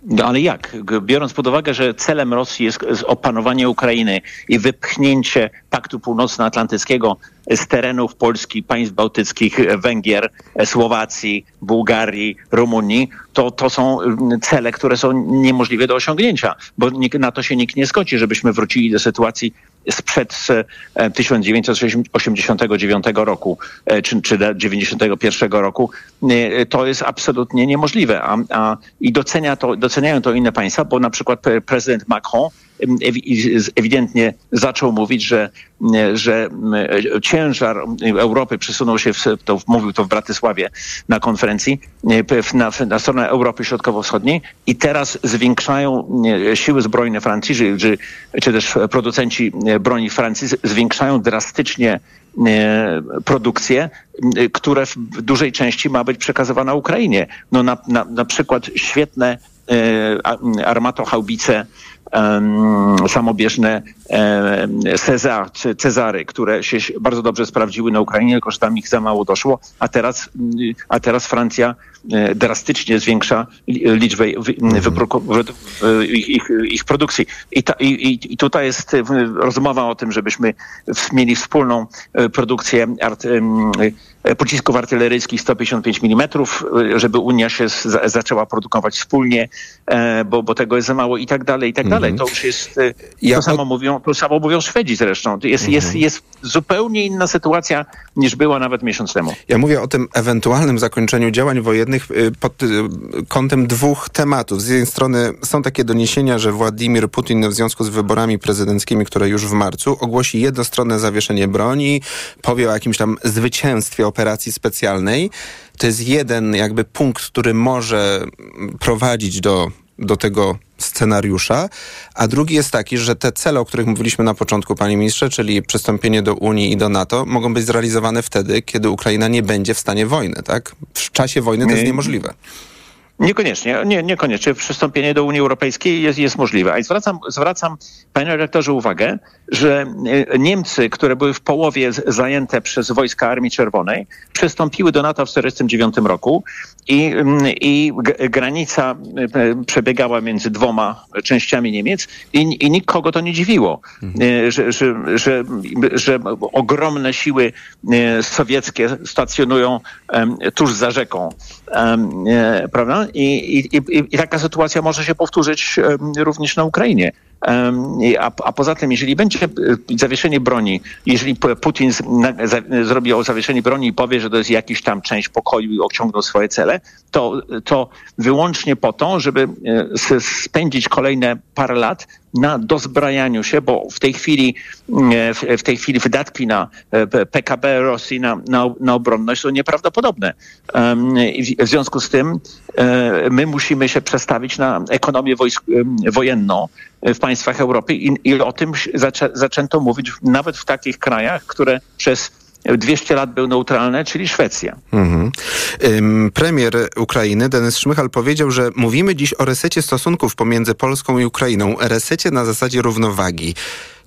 No ale jak? Biorąc pod uwagę, że celem Rosji jest opanowanie Ukrainy i wypchnięcie Paktu Północnoatlantyckiego z terenów Polski, państw bałtyckich, Węgier, Słowacji, Bułgarii, Rumunii, to, to są mm, cele, które są niemożliwe do osiągnięcia, bo na to się nikt nie zgodzi, żebyśmy wrócili do sytuacji sprzed 1989 e, roku e, czy, czy 91 roku. E, to jest absolutnie niemożliwe. A, a, I docenia to, doceniają to inne państwa, bo na przykład prezydent Macron ewidentnie zaczął mówić, że, że ciężar Europy przesunął się, w, to mówił to w Bratysławie na konferencji, na, na stronę Europy Środkowo-Wschodniej i teraz zwiększają siły zbrojne Francji, czy, czy też producenci broni Francji zwiększają drastycznie produkcję, które w dużej części ma być przekazywana Ukrainie. No na, na, na przykład świetne armatochaubice samobieżne Cezar, czy Cezary, które się bardzo dobrze sprawdziły na Ukrainie, tylko że tam ich za mało doszło, a teraz, a teraz Francja e, drastycznie zwiększa liczbę mhm. ich, ich, ich produkcji. I, ta, i, I tutaj jest rozmowa o tym, żebyśmy mieli wspólną e, produkcję art, pocisków artyleryjskich 155 mm, żeby Unia się z, zaczęła produkować wspólnie, e, bo, bo tego jest za mało i tak dalej, i tak dalej. Mhm. To już jest, ja to, samo mówią, to samo mówią Szwedzi zresztą. Jest, mhm. jest, jest zupełnie inna sytuacja niż była nawet miesiąc temu. Ja mówię o tym ewentualnym zakończeniu działań wojennych pod kątem dwóch tematów. Z jednej strony są takie doniesienia, że Władimir Putin w związku z wyborami prezydenckimi, które już w marcu, ogłosi jednostronne zawieszenie broni, powie o jakimś tam zwycięstwie operacji specjalnej. To jest jeden jakby punkt, który może prowadzić do, do tego scenariusza, a drugi jest taki, że te cele, o których mówiliśmy na początku, panie ministrze, czyli przystąpienie do Unii i do NATO, mogą być zrealizowane wtedy, kiedy Ukraina nie będzie w stanie wojny, tak? W czasie wojny to jest niemożliwe. Niekoniecznie, nie, niekoniecznie. Przystąpienie do Unii Europejskiej jest, jest możliwe. A zwracam, zwracam, panie rektorze, uwagę, że e, Niemcy, które były w połowie zajęte przez wojska Armii Czerwonej, przystąpiły do NATO w 1949 roku i, mm, i granica e, przebiegała między dwoma częściami Niemiec i, i nikogo to nie dziwiło, mhm. że, że, że, że ogromne siły sowieckie stacjonują tuż za rzeką, prawda? I, i, i, taka sytuacja może się powtórzyć również na Ukrainie. A, poza tym, jeżeli będzie e, zawieszenie broni, jeżeli Putin zrobi zawieszenie broni i powie, że to jest jakiś tam część pokoju i osiągnął swoje cele, to, to wyłącznie po to, żeby e, spędzić kolejne parę lat na dozbrajaniu się, bo w tej chwili, e, w tej chwili wydatki na PKB Rosji na, na, na obronność są nieprawdopodobne. W związku z tym my musimy się przestawić na ekonomię wojsk, wojenną w państwach Europy i, i o tym zaczę, zaczęto mówić nawet w takich krajach, które przez 200 lat były neutralne, czyli Szwecja. Mhm. Premier Ukrainy Denis Szmychal powiedział, że mówimy dziś o resecie stosunków pomiędzy Polską i Ukrainą, resecie na zasadzie równowagi.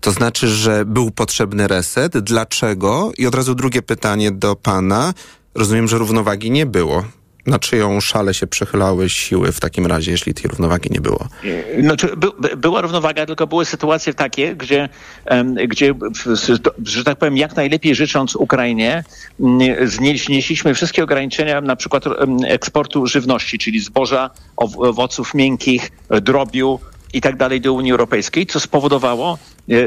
To znaczy, że był potrzebny reset. Dlaczego? I od razu drugie pytanie do pana. Rozumiem, że równowagi nie było na czyją szale się przechylały siły w takim razie, jeśli tej równowagi nie było? Znaczy, by, była równowaga, tylko były sytuacje takie, gdzie, gdzie, że tak powiem, jak najlepiej życząc Ukrainie, znieśliśmy wszystkie ograniczenia na przykład eksportu żywności, czyli zboża, owoców miękkich, drobiu, i tak dalej do Unii Europejskiej, co spowodowało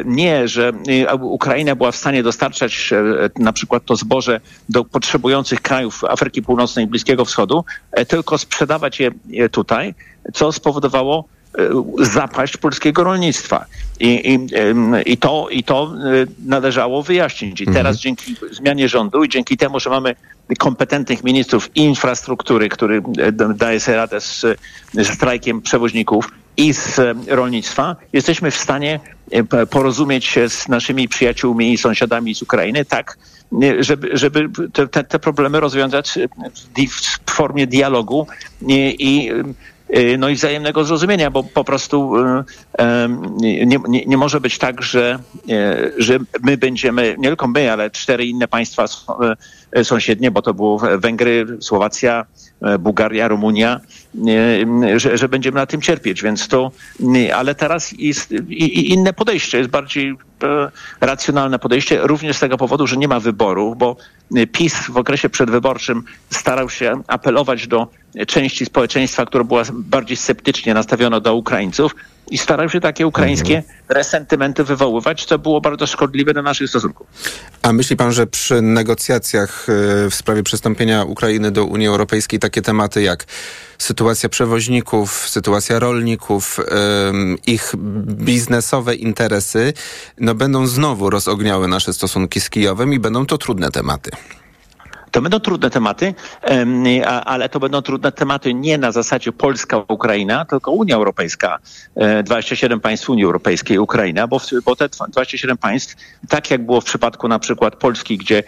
nie, że Ukraina była w stanie dostarczać na przykład to zboże do potrzebujących krajów Afryki Północnej i Bliskiego Wschodu, tylko sprzedawać je tutaj, co spowodowało zapaść polskiego rolnictwa. I, i, i, to, I to należało wyjaśnić. I teraz mhm. dzięki zmianie rządu i dzięki temu, że mamy kompetentnych ministrów infrastruktury, który daje sobie radę z, z strajkiem przewoźników i z rolnictwa, jesteśmy w stanie porozumieć się z naszymi przyjaciółmi i sąsiadami z Ukrainy tak, żeby, żeby te, te problemy rozwiązać w formie dialogu i, no i wzajemnego zrozumienia, bo po prostu y, nie, nie, nie może być tak, że, y, że my będziemy, nie tylko my, ale cztery inne państwa sąsiednie, bo to było Węgry, Słowacja, Bułgaria, Rumunia, że, że będziemy na tym cierpieć, więc to, ale teraz jest inne podejście, jest bardziej racjonalne podejście, również z tego powodu, że nie ma wyboru, bo PiS w okresie przedwyborczym starał się apelować do części społeczeństwa, która była bardziej sceptycznie nastawiona do Ukraińców i starał się takie ukraińskie mhm. resentymenty wywoływać, co było bardzo szkodliwe dla naszych stosunków. A myśli pan, że przy negocjacjach e, w sprawie przystąpienia Ukrainy do Unii Europejskiej takie tematy jak sytuacja przewoźników, sytuacja rolników, ich biznesowe interesy, no będą znowu rozogniały nasze stosunki z Kijowem i będą to trudne tematy. To będą trudne tematy, ale to będą trudne tematy nie na zasadzie Polska-Ukraina, tylko Unia Europejska, 27 e, państw Unii Europejskiej, Ukraina, bo, bo te 27 państw, tak jak było w przypadku na przykład Polski, gdzie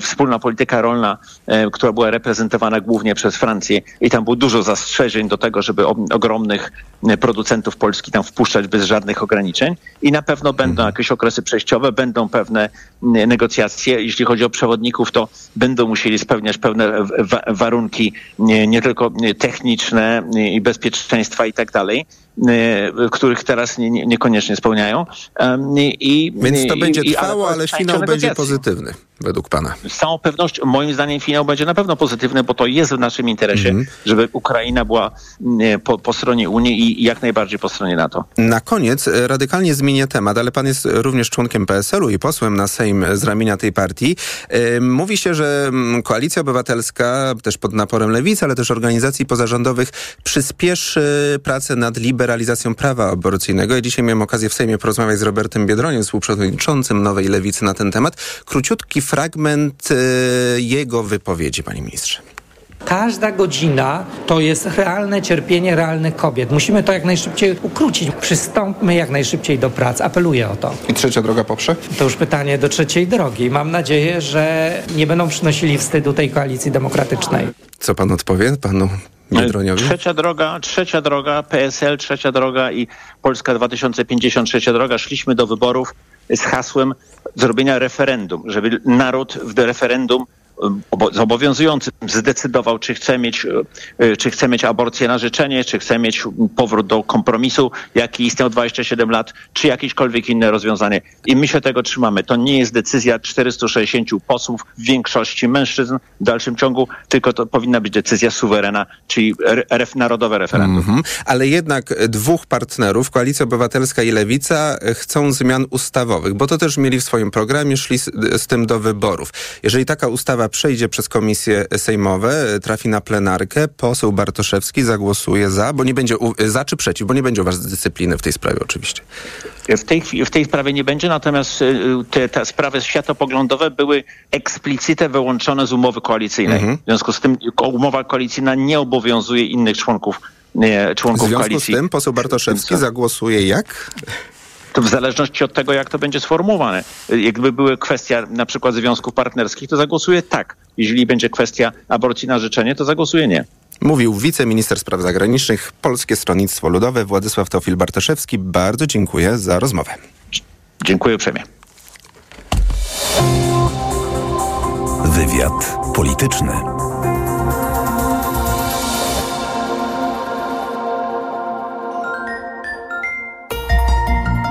wspólna polityka rolna, e, która była reprezentowana głównie przez Francję i tam było dużo zastrzeżeń do tego, żeby ogromnych producentów Polski tam wpuszczać bez żadnych ograniczeń i na pewno będą mhm. jakieś okresy przejściowe, będą pewne negocjacje. Jeśli chodzi o przewodników, to będą musieli spełniać pewne warunki nie, nie tylko techniczne i bezpieczeństwa i tak dalej. Y, których teraz nie, nie, niekoniecznie spełniają. I, Więc to będzie i, trwało, ale finał będzie pozytywny, według pana. Z całą pewnością, moim zdaniem, finał będzie na pewno pozytywny, bo to jest w naszym interesie, mm. żeby Ukraina była po, po, stronie Unii i jak najbardziej po stronie NATO. Na koniec e, radykalnie zmienię temat, ale pan jest również członkiem PSL-u i posłem na Sejm z ramienia tej partii. Mówi się, że Koalicja Obywatelska, też pod naporem Lewicy, ale też organizacji pozarządowych, przyspieszy pracę nad liberalizacją liberalizacją prawa aborcyjnego. Ja dzisiaj miałem okazję w Sejmie porozmawiać z Robertem Biedroniem, współprzewodniczącym Nowej Lewicy na ten temat. Króciutki fragment y, jego wypowiedzi, panie ministrze. Każda godzina to jest realne cierpienie realnych kobiet. Musimy to jak najszybciej ukrócić. Przystąpmy jak najszybciej do pracy. Apeluję o to. I trzecia droga poprze? To już pytanie do trzeciej drogi. Mam nadzieję, że nie będą przynosili wstydu tej koalicji demokratycznej. Co pan odpowie panu Biedroniowi? Trzecia droga, trzecia droga, PSL, trzecia droga i Polska 2050, trzecia droga. Szliśmy do wyborów z hasłem zrobienia referendum, żeby naród w referendum zobowiązujący zdecydował, czy chce mieć, e, czy chce mieć aborcję na życzenie, czy chce mieć powrót do kompromisu, jaki istniał 27 lat, czy jakiekolwiek inne rozwiązanie. I my się tego trzymamy. To nie jest decyzja 460 posłów, w większości mężczyzn w dalszym ciągu, tylko to powinna być decyzja suwerena, czyli ref, narodowe referendum. Mm -hmm. Ale jednak dwóch partnerów, Koalicja Obywatelska i Lewica, chcą zmian ustawowych, bo to też mieli w swoim programie, szli z, z tym do wyborów. Jeżeli taka ustawa przejdzie przez komisje sejmowe, trafi na plenarkę, poseł Bartoszewski zagłosuje za, bo nie będzie za czy przeciw, bo nie będzie u was dyscypliny w tej sprawie oczywiście. W tej, w tej sprawie nie będzie, natomiast y, te, te sprawy światopoglądowe były eksplicyte wyłączone z umowy koalicyjnej. Mhm. W związku z tym umowa koalicyjna nie obowiązuje innych członków, nie, członków. W związku koalicji. z tym poseł Bartoszewski zagłosuje jak? To w zależności od tego, jak to będzie sformułowane. Jakby były kwestia na przykład związków partnerskich, to zagłosuje tak. Jeżeli będzie kwestia aborcji na życzenie, to zagłosuje nie. Mówił wiceminister spraw zagranicznych Polskie Stronnictwo Ludowe Władysław Teofil Bartoszewski. Bardzo dziękuję za rozmowę. Dziękuję uprzejmie. Wywiad polityczny.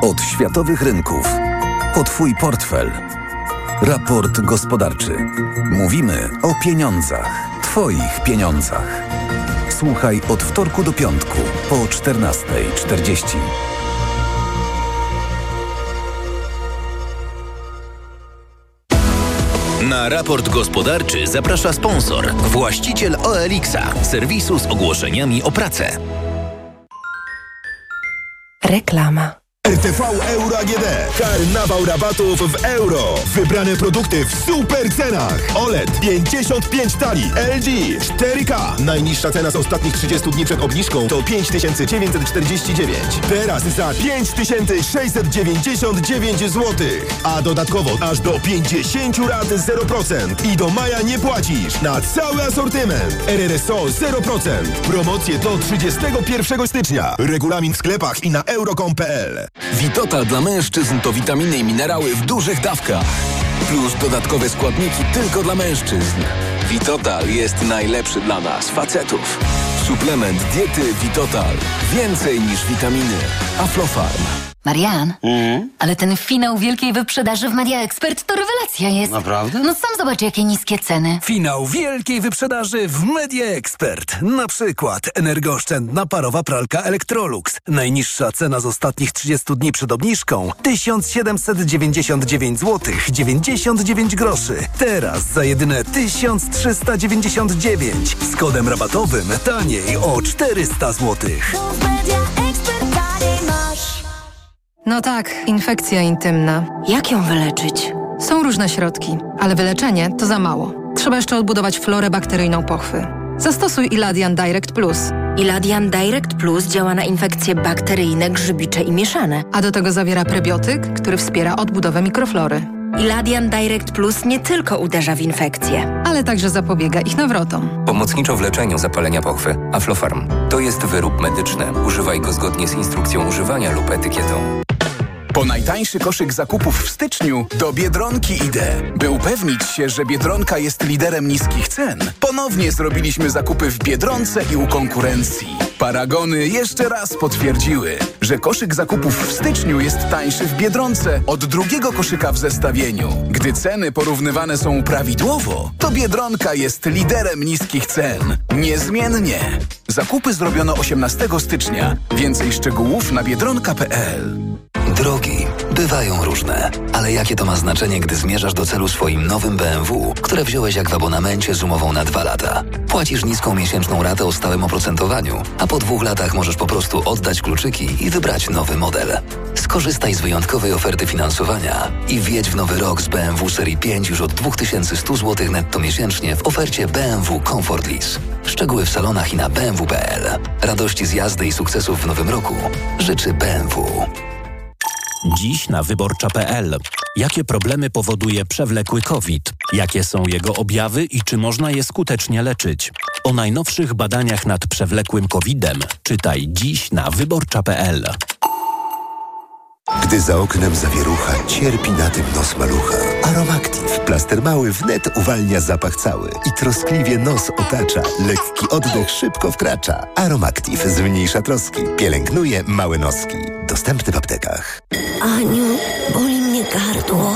Od światowych rynków. O Twój portfel. Raport gospodarczy. Mówimy o pieniądzach. Twoich pieniądzach. Słuchaj od wtorku do piątku po 14.40. Na raport gospodarczy zaprasza sponsor, właściciel OLX-a, serwisu z ogłoszeniami o pracę. Reklama. RTV Euro AGD. Karnawał rabatów w euro. Wybrane produkty w super cenach. OLED 55 tali. LG 4K. Najniższa cena z ostatnich 30 dni przed obniżką to 5949. Teraz za 5699 zł. A dodatkowo aż do 50 rat 0%. I do maja nie płacisz na cały asortyment. RRSO 0%. Promocje do 31 stycznia. Regulamin w sklepach i na euro.com.pl. Witotal dla mężczyzn to witaminy i minerały w dużych dawkach. Plus dodatkowe składniki tylko dla mężczyzn. Witotal jest najlepszy dla nas, facetów. Suplement diety Witotal. Więcej niż witaminy. Aflofarm. Marian, ale ten finał wielkiej wyprzedaży w Media Expert to rewelacja jest. Naprawdę? No sam zobacz, jakie niskie ceny. Finał wielkiej wyprzedaży w Media Expert. Na przykład energooszczędna parowa pralka Electrolux. Najniższa cena z ostatnich 30 dni przed obniżką 1799 zł 99 groszy. Teraz za jedyne 1399 z kodem rabatowym taniej o 400 zł. No tak, infekcja intymna. Jak ją wyleczyć? Są różne środki, ale wyleczenie to za mało. Trzeba jeszcze odbudować florę bakteryjną pochwy. Zastosuj Iladian Direct Plus. Iladian Direct Plus działa na infekcje bakteryjne, grzybicze i mieszane. A do tego zawiera prebiotyk, który wspiera odbudowę mikroflory. Iladian Direct Plus nie tylko uderza w infekcje, ale także zapobiega ich nawrotom. Pomocniczo w leczeniu zapalenia pochwy. Aflofarm. To jest wyrób medyczny. Używaj go zgodnie z instrukcją używania lub etykietą. Po najtańszy koszyk zakupów w styczniu do Biedronki idę. By upewnić się, że Biedronka jest liderem niskich cen, ponownie zrobiliśmy zakupy w Biedronce i u konkurencji. Paragony jeszcze raz potwierdziły, że koszyk zakupów w styczniu jest tańszy w Biedronce od drugiego koszyka w zestawieniu. Gdy ceny porównywane są prawidłowo, to Biedronka jest liderem niskich cen. Niezmiennie. Zakupy zrobiono 18 stycznia. Więcej szczegółów na biedronka.pl. bywają różne, ale jakie to ma znaczenie, gdy zmierzasz do celu swoim nowym BMW, które wziąłeś jak w abonamencie z umową na dwa lata? Płacisz niską miesięczną ratę o stałym oprocentowaniu, a po dwóch latach możesz po prostu oddać kluczyki i wybrać nowy model. Skorzystaj z wyjątkowej oferty finansowania i wjedź w nowy rok z BMW Serii 5 już od 2100 zł netto miesięcznie w ofercie BMW Comfort Lease. Szczegóły w salonach i na bmw.pl. Radości z jazdy i sukcesów w nowym roku życzy BMW. Dziś na wyborcza.pl. Jakie problemy powoduje przewlekły COVID? Jakie są jego objawy i czy można je skutecznie leczyć? O najnowszych badaniach nad przewlekłym COVID-em czytaj dziś na wyborcza.pl. Gdy za oknem zawierucha, cierpi na tym nos malucha. Aromactive. Plaster mały wnet uwalnia zapach cały i troskliwie nos otacza. Lekki oddech szybko wkracza. Aromactive zmniejsza troski. Pielęgnuje małe noski. Dostępny w aptekach. Aniu, boli mnie gardło.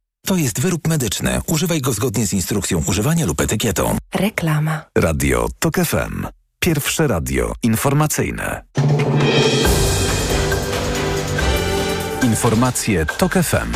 To jest wyrób medyczny. Używaj go zgodnie z instrukcją używania lub etykietą. Reklama. Radio TOK FM. Pierwsze radio informacyjne. Informacje TOK FM.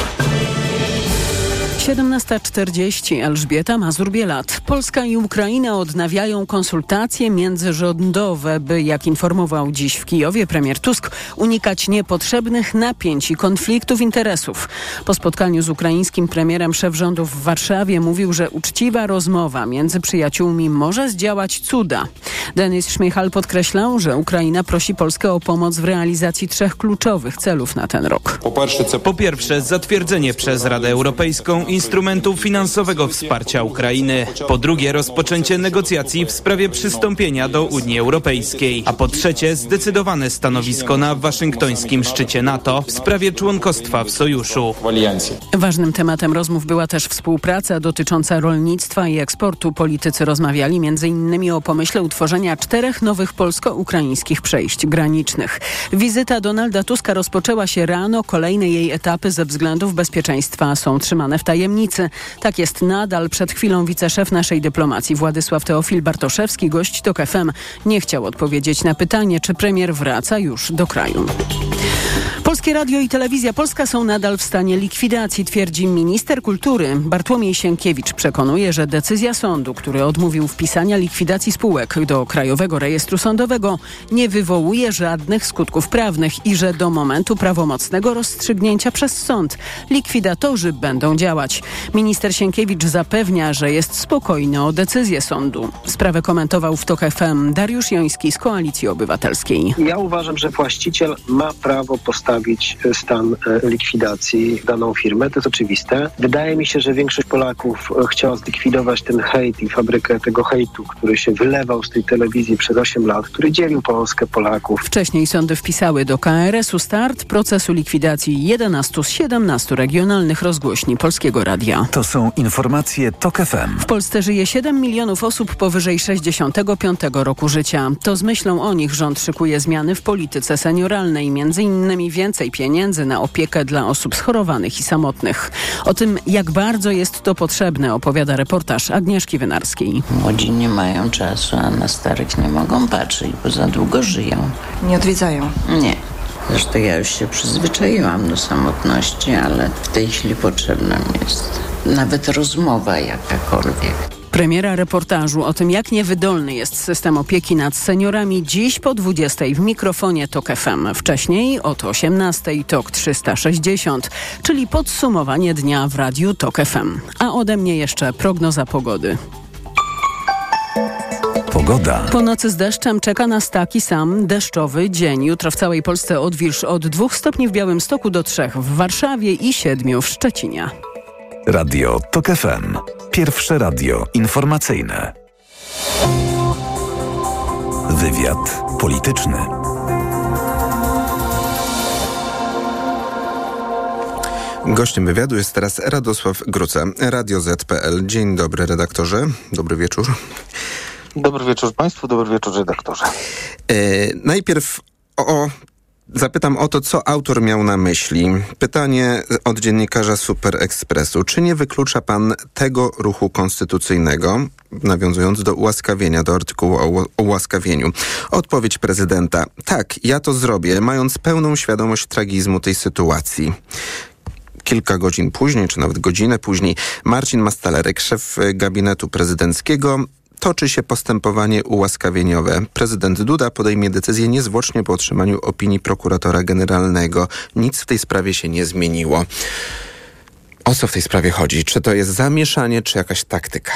17.40 Elżbieta Mazur-Bielat. Polska i Ukraina odnawiają konsultacje międzyrządowe, by, jak informował dziś w Kijowie premier Tusk, unikać niepotrzebnych napięć i konfliktów interesów. Po spotkaniu z ukraińskim premierem szef rządu w Warszawie mówił, że uczciwa rozmowa między przyjaciółmi może zdziałać cuda. Denis Szmichal podkreślał, że Ukraina prosi Polskę o pomoc w realizacji trzech kluczowych celów na ten rok. Po pierwsze, zatwierdzenie przez Radę Europejską i instrumentu finansowego wsparcia Ukrainy. Po drugie, rozpoczęcie negocjacji w sprawie przystąpienia do Unii Europejskiej. A po trzecie, zdecydowane stanowisko na waszyngtońskim szczycie NATO w sprawie członkostwa w sojuszu. Ważnym tematem rozmów była też współpraca dotycząca rolnictwa i eksportu. Politycy rozmawiali m.in. o pomyśle utworzenia czterech nowych polsko-ukraińskich przejść granicznych. Wizyta Donalda Tuska rozpoczęła się rano. Kolejne jej etapy ze względów bezpieczeństwa są trzymane w tajemnicy. Tak jest nadal. Przed chwilą wiceszef naszej dyplomacji Władysław Teofil Bartoszewski, gość TOK FM, nie chciał odpowiedzieć na pytanie, czy premier wraca już do kraju. Polskie Radio i Telewizja Polska są nadal w stanie likwidacji, twierdzi minister kultury. Bartłomiej Sienkiewicz przekonuje, że decyzja sądu, który odmówił wpisania likwidacji spółek do Krajowego Rejestru Sądowego, nie wywołuje żadnych skutków prawnych i że do momentu prawomocnego rozstrzygnięcia przez sąd likwidatorzy będą działać. Minister Sienkiewicz zapewnia, że jest spokojny o decyzję sądu. Sprawę komentował w TOK FM Dariusz Joński z Koalicji Obywatelskiej. Ja uważam, że właściciel ma prawo postawić stan e, likwidacji daną firmę, to jest oczywiste. Wydaje mi się, że większość Polaków e, chciała zlikwidować ten hejt i fabrykę tego hejtu, który się wylewał z tej telewizji przez 8 lat, który dzielił Polskę, Polaków. Wcześniej sądy wpisały do KRS-u start procesu likwidacji 11 z 17 regionalnych rozgłośni Polskiego Radia. To są informacje TOK FM. W Polsce żyje 7 milionów osób powyżej 65 roku życia. To z myślą o nich rząd szykuje zmiany w polityce senioralnej, między innymi więcej pieniędzy na opiekę dla osób schorowanych i samotnych. O tym, jak bardzo jest to potrzebne, opowiada reportaż Agnieszki Wynarskiej. Młodzi nie mają czasu, a na starych nie mogą patrzeć, bo za długo żyją. Nie odwiedzają? Nie. Zresztą ja już się przyzwyczaiłam do samotności, ale w tej chwili potrzebna mi jest nawet rozmowa jakakolwiek. Premiera reportażu o tym, jak niewydolny jest system opieki nad seniorami dziś po 20 w mikrofonie TOK FM. Wcześniej od 18 TOK 360, czyli podsumowanie dnia w radiu TOK FM. A ode mnie jeszcze prognoza pogody. Pogoda. Po nocy z deszczem czeka nas taki sam deszczowy dzień. Jutro w całej Polsce odwilż od 2 stopni w Białymstoku do 3 w Warszawie i 7 w Szczecinie. Radio TOK FM. Pierwsze radio informacyjne. Wywiad polityczny. Gościem wywiadu jest teraz Radosław Gruca, Radio ZPL. Dzień dobry redaktorze, dobry wieczór. Dobry wieczór Państwu, dobry wieczór redaktorze. E, najpierw o Zapytam o to, co autor miał na myśli. Pytanie od dziennikarza Super Expressu. Czy nie wyklucza pan tego ruchu konstytucyjnego, nawiązując do ułaskawienia, do artykułu o ułaskawieniu? Odpowiedź prezydenta. Tak, ja to zrobię, mając pełną świadomość tragizmu tej sytuacji kilka godzin później, czy nawet godzinę później, Marcin Mastalerek, szef gabinetu prezydenckiego, toczy się postępowanie ułaskawieniowe. Prezydent Duda podejmie decyzję niezwłocznie po otrzymaniu opinii prokuratora generalnego. Nic w tej sprawie się nie zmieniło. O co w tej sprawie chodzi? Czy to jest zamieszanie, czy jakaś taktyka?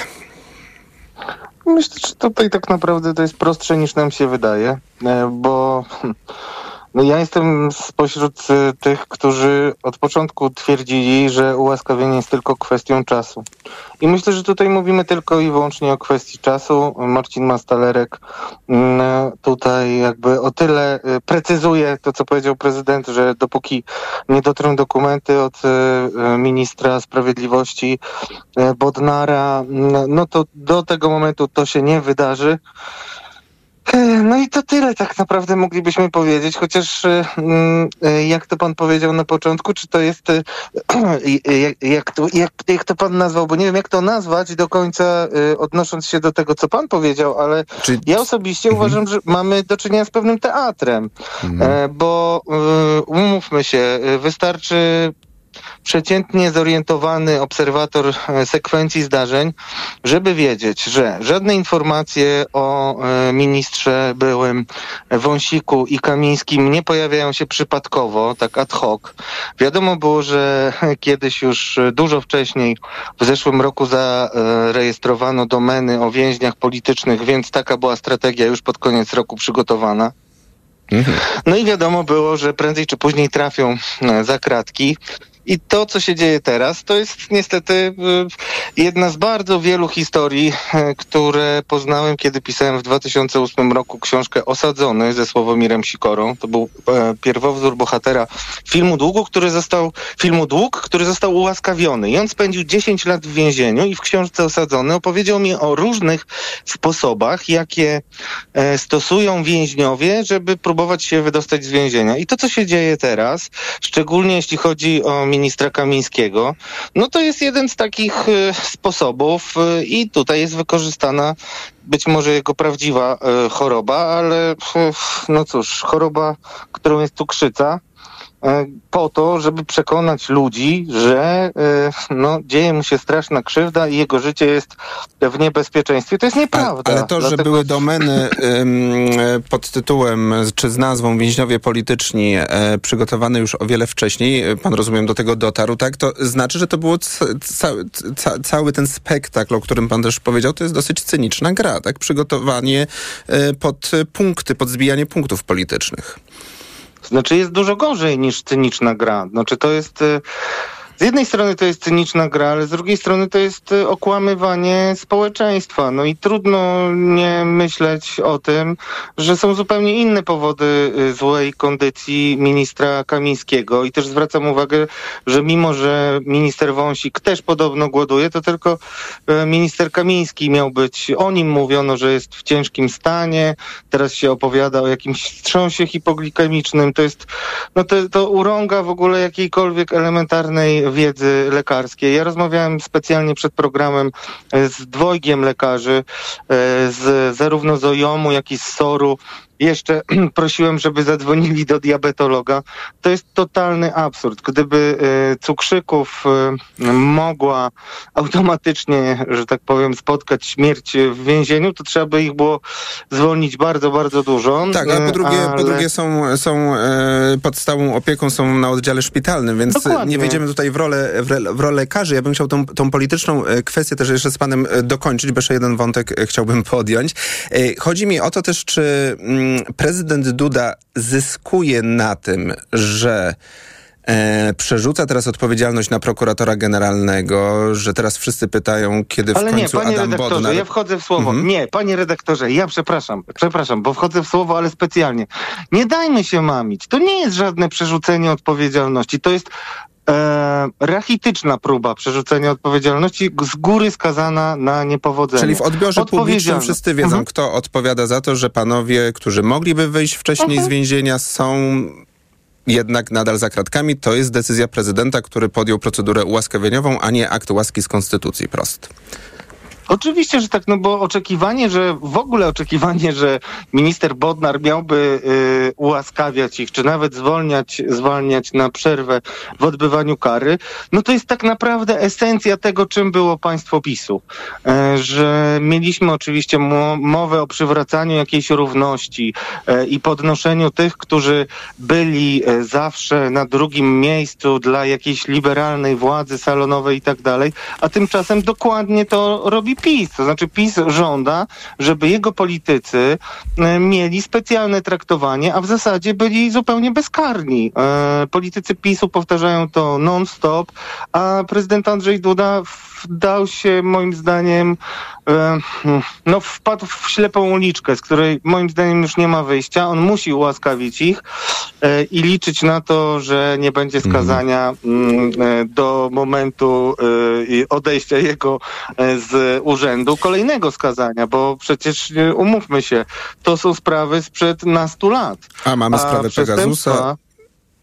Myślę, że tutaj tak naprawdę to jest prostsze niż nam się wydaje, e, bo no ja jestem spośród y, tych, którzy od początku twierdzili, że ułaskawienie jest tylko kwestią czasu. I myślę, że tutaj mówimy tylko i wyłącznie o kwestii czasu. Marcin Mastalerek mm, tutaj jakby o tyle y, precyzuje to, co powiedział prezydent, że dopóki nie dotrą dokumenty od y, ministra sprawiedliwości Bodnara, mm, no to do tego momentu to się nie wydarzy. No i to tyle tak naprawdę moglibyśmy powiedzieć, chociaż mm, e, jak to pan powiedział na początku, czy to jest, e, jak to, jak, jak to pan nazwał, bo nie wiem jak to nazwać do końca e, odnosząc się do tego, co pan powiedział, ale czy... ja osobiście mhm. uważam, że mamy do czynienia z pewnym teatrem, mhm. bo umówmy się, wystarczy przeciętnie zorientowany obserwator e, sekwencji zdarzeń, żeby wiedzieć, że żadne informacje o e, ministrze byłym Wąsiku i Kamińskim nie pojawiają się przypadkowo, tak ad hoc. Wiadomo było, że kiedyś już dużo wcześniej, w zeszłym roku zarejestrowano domeny o więźniach politycznych, więc taka była strategia już pod koniec roku przygotowana. Mhm. No i wiadomo było, że prędzej czy później trafią e, za kratki. I to, co się dzieje teraz, to jest niestety y, jedna z bardzo wielu historii, y, które poznałem, kiedy pisałem w 2008 roku książkę Osadzony ze Sławomirem Sikorą. To był e, pierwowzór bohatera filmu Długu, który został, filmu Dług, który został ułaskawiony. I on spędził 10 lat w więzieniu i w książce Osadzony opowiedział mi o różnych sposobach, jakie e, stosują więźniowie, żeby próbować się wydostać z więzienia. I to, co się dzieje teraz, szczególnie jeśli chodzi o ministra Kamińskiego, no to jest jeden z takich e, sposobów e, i tutaj jest wykorzystana być może jego prawdziwa e, choroba, ale no cóż, choroba, którą jest cukrzyca, po to, żeby przekonać ludzi, że e, no, dzieje mu się straszna krzywda i jego życie jest w niebezpieczeństwie. To jest nieprawda. Ale to, że Dlatego- były domeny e, pod tytułem czy z nazwą więźniowie polityczni e, przygotowane już o wiele wcześniej, e, pan rozumiem do tego dotarł, tak? To znaczy, że to było ca, ca, ca, cały ten spektakl, o którym pan też powiedział, to jest dosyć cyniczna gra, tak? Przygotowanie e, pod punkty, pod zbijanie punktów politycznych. Znaczy jest dużo gorzej niż cyniczna gra. Znaczy to jest... Z jednej strony to jest cyniczna gra, ale z drugiej strony to jest e, okłamywanie społeczeństwa. No i trudno nie myśleć o tym, że są zupełnie inne powody e, złej kondycji ministra Kamińskiego. I też zwracam uwagę, że mimo, że minister Wąsik też podobno głoduje, to tylko e, minister Kamiński miał być, o nim mówiono, że jest w ciężkim stanie, teraz się opowiada o jakimś wstrząsie hipoglikemicznym. To jest, no to, to urąga w ogóle jakiejkolwiek elementarnej wiedzy lekarskiej. Ja rozmawiałem specjalnie przed programem e, z dwojgiem lekarzy, e, z, zarówno z OJOM-u, jak i z SOR-u. Jeszcze prosiłem, żeby zadzwonili do diabetologa. To jest totalny absurd. Gdyby e, cukrzyków e, mogła automatycznie, że tak powiem, spotkać śmierć w więzieniu, to trzeba by ich było zwolnić bardzo, bardzo dużo. Tak, a po E, drugie, po ale- drugie są, są pod stałą opieką, są na oddziale szpitalnym, więc Dokładnie. nie wejdziemy tutaj w rolę, w, rolę lekarzy. Ja bym chciał tą, tą polityczną kwestię też jeszcze z panem dokończyć, bo jeszcze jeden wątek chciałbym podjąć. Chodzi mi o to też, czy mm, prezydent Duda zyskuje na tym, że E, przerzuca teraz odpowiedzialność na prokuratora generalnego, że teraz wszyscy pytają, kiedy Ale w nie, końcu panie Adam redaktorze, Bodnar... ja wchodzę w słowo. Mhm. Nie, panie redaktorze, ja przepraszam, przepraszam, bo wchodzę w słowo, ale specjalnie. Nie dajmy się mamić. To nie jest żadne przerzucenie odpowiedzialności. To jest e, rachityczna próba przerzucenia odpowiedzialności z góry skazana na niepowodzenie. Czyli w odbiorze publicznym wszyscy wiedzą, Mhm. kto odpowiada za to, że panowie, którzy mogliby wyjść wcześniej Mhm. z więzienia, są jednak nadal za kratkami. To jest decyzja prezydenta, który podjął procedurę ułaskawieniową, a nie akt łaski z konstytucji prost. Oczywiście, że tak, no bo oczekiwanie, że w ogóle oczekiwanie, że minister Bodnar miałby y, ułaskawiać ich, czy nawet zwolniać, zwalniać na przerwę w odbywaniu kary, no to jest tak naprawdę esencja tego, czym było państwo PiSu. E, że mieliśmy oczywiście mo- mowę o przywracaniu jakiejś równości e, i podnoszeniu tych, którzy byli e, zawsze na drugim miejscu dla jakiejś liberalnej władzy salonowej i tak dalej, a tymczasem dokładnie to robi PiS. To znaczy PiS żąda, żeby jego politycy e, mieli specjalne traktowanie, a w zasadzie byli zupełnie bezkarni. E, Politycy PiSu powtarzają to non-stop, a prezydent Andrzej Duda wdał się moim zdaniem, e, no wpadł w ślepą uliczkę, z której moim zdaniem już nie ma wyjścia. On musi ułaskawić ich e, i liczyć na to, że nie będzie skazania mm, e, do momentu odejścia jego z urzędu kolejnego skazania, bo przecież umówmy się, to są sprawy sprzed nastu lat. A mamy sprawę Pegasusa.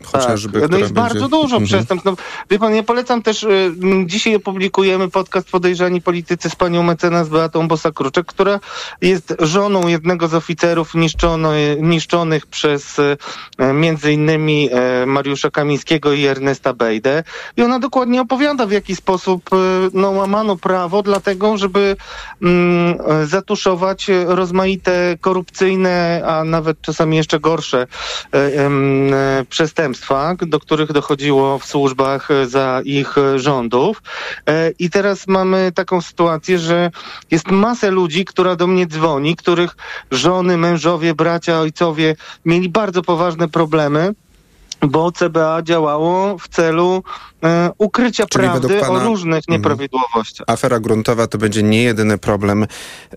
Chociażby, tak. No jest bardzo będzie- dużo Mhm. przestępstw. No, wie pan, ja polecam też, y, dzisiaj opublikujemy podcast Podejrzani Politycy z panią mecenas Beatą Bosa-Kruczek, która jest żoną jednego z oficerów niszczono, niszczonych przez y, między innymi y, Mariusza Kamińskiego i Ernesta Bejdę. I ona dokładnie opowiada, w jaki sposób y, no, łamano prawo, dlatego, żeby mm, y, zatuszować rozmaite korupcyjne, a nawet czasami jeszcze gorsze em, e, przestępstwa, do których dochodziło w służbach e, za ich e, rządów. E, I teraz mamy taką sytuację, że jest masę ludzi, która do mnie dzwoni, których żony, mężowie, bracia, ojcowie mieli bardzo poważne problemy bo CBA działało w celu ukrycia Czyli prawdy pana- o różnych Mhm. nieprawidłowościach. Afera gruntowa to będzie nie jedyny problem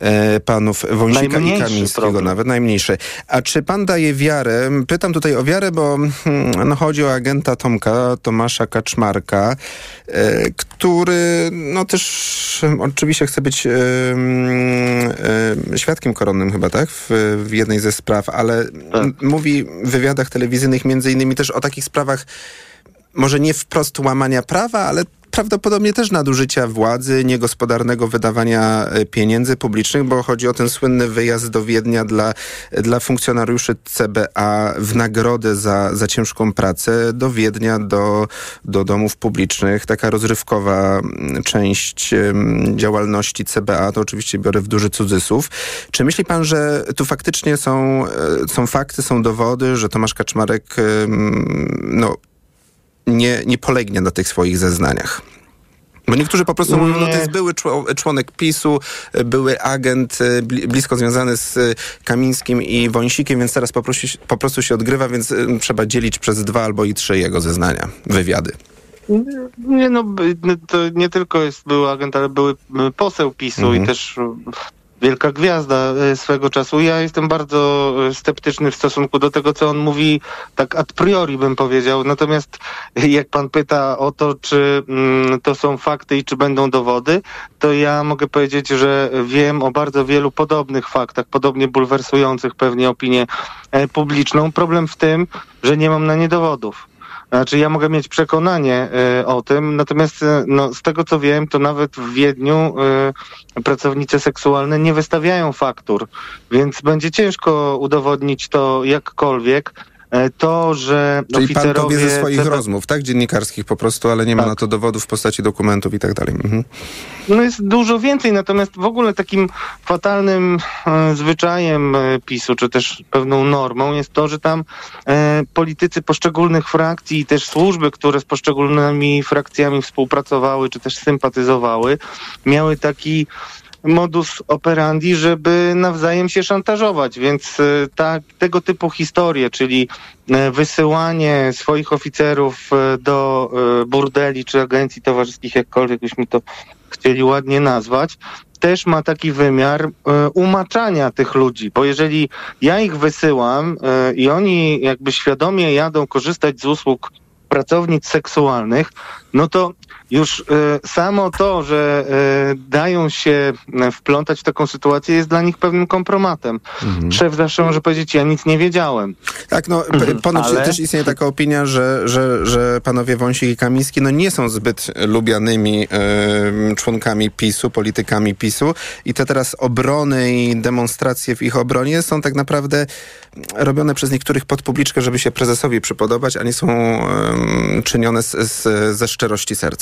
e, panów Wąsika i Kamińskiego, problem. nawet najmniejszy. A czy pan daje wiarę? Pytam tutaj o wiarę, bo hmm, no, chodzi o agenta Tomka, Tomasza Kaczmarka, e, który no też e, oczywiście chce być e, mm, e, świadkiem koronnym chyba, tak? W, w jednej ze spraw, ale m, mówi w wywiadach telewizyjnych między innymi też o takich sprawach może nie wprost łamania prawa, ale prawdopodobnie też nadużycia władzy, niegospodarnego wydawania e, pieniędzy publicznych, bo chodzi o ten słynny wyjazd do Wiednia dla, dla funkcjonariuszy CBA w nagrodę za, za ciężką pracę do Wiednia, do, do domów publicznych. Taka rozrywkowa mm, część działalności CBA, to oczywiście biorę w duży cudzysłów. Czy myśli pan, że tu faktycznie są, e, są fakty, są dowody, że Tomasz Kaczmarek no, nie, nie polegnie na tych swoich zeznaniach. Bo niektórzy po prostu mówią, no to jest były czło- członek PiSu, były agent y, bli- blisko związany z y, Kamińskim i Wąsikiem, więc teraz po prostu, po prostu się odgrywa, więc y, trzeba dzielić przez dwa albo i trzy jego zeznania, wywiady. Nie no, to nie tylko jest był agent, ale były poseł PiSu Mhm. i też wielka gwiazda y, swego czasu. Ja jestem bardzo y, sceptyczny w stosunku do tego, co on mówi, tak a priori bym powiedział. Natomiast y, jak pan pyta o to, czy mm, to są fakty i czy będą dowody, to ja mogę powiedzieć, że wiem o bardzo wielu podobnych faktach, podobnie bulwersujących pewnie opinię e, publiczną. Problem w tym, że nie mam na nie dowodów. Znaczy ja mogę mieć przekonanie e, o tym, natomiast e, no, z tego co wiem, to nawet w Wiedniu e, pracownice seksualne nie wystawiają faktur, więc będzie ciężko udowodnić to jakkolwiek. E, to, że Czyli pan to oficerowie wie ze swoich rozmów, tak? Dziennikarskich po prostu, ale nie ma na to dowodów w postaci dokumentów i tak dalej. Mhm. No jest dużo więcej, natomiast w ogóle takim fatalnym e, zwyczajem e, PiSu, czy też pewną normą jest to, że tam e, politycy poszczególnych frakcji i też służby, które z poszczególnymi frakcjami współpracowały, czy też sympatyzowały, miały taki modus operandi, żeby nawzajem się szantażować, więc e, ta, tego typu historie, czyli e, wysyłanie swoich oficerów e, do burdeli czy agencji towarzyskich, jakkolwiek byśmy to chcieli ładnie nazwać, też ma taki wymiar umaczania tych ludzi, bo jeżeli ja ich wysyłam i oni jakby świadomie jadą korzystać z usług pracownic seksualnych, no to już e, samo to, że e, dają się wplątać w taką sytuację jest dla nich pewnym kompromatem. Szef zawsze może powiedzieć, ja nic nie wiedziałem. Tak, no Mhm. ponoć Ale- też istnieje taka opinia, że, że, że panowie Wąsik i Kamiński no nie są zbyt lubianymi em, członkami PiSu, politykami PiSu i te teraz obrony i demonstracje w ich obronie są tak naprawdę robione przez niektórych pod publiczkę, żeby się prezesowi przypodobać, a nie są czynione z, z, ze szczerości serca.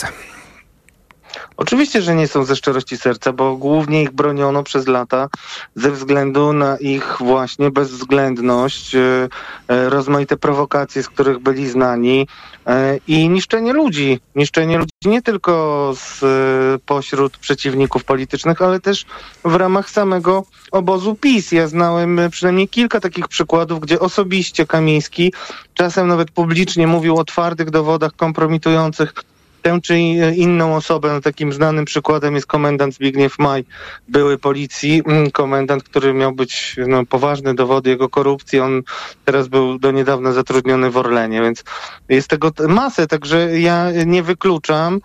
Oczywiście, że nie są ze szczerości serca, bo głównie ich broniono przez lata ze względu na ich właśnie bezwzględność, e, e, rozmaite prowokacje, z których byli znani e, i niszczenie ludzi. Niszczenie ludzi nie tylko z, pośród przeciwników politycznych, ale też w ramach samego obozu PiS. Ja znałem przynajmniej kilka takich przykładów, gdzie osobiście Kamiński czasem nawet publicznie mówił o twardych dowodach kompromitujących tę czy inną osobę. No, takim znanym przykładem jest komendant Zbigniew Maj, były policji, mm, komendant, który miał być no, poważne dowody jego korupcji. On teraz był do niedawna zatrudniony w Orlenie, więc jest tego masę, także ja nie wykluczam.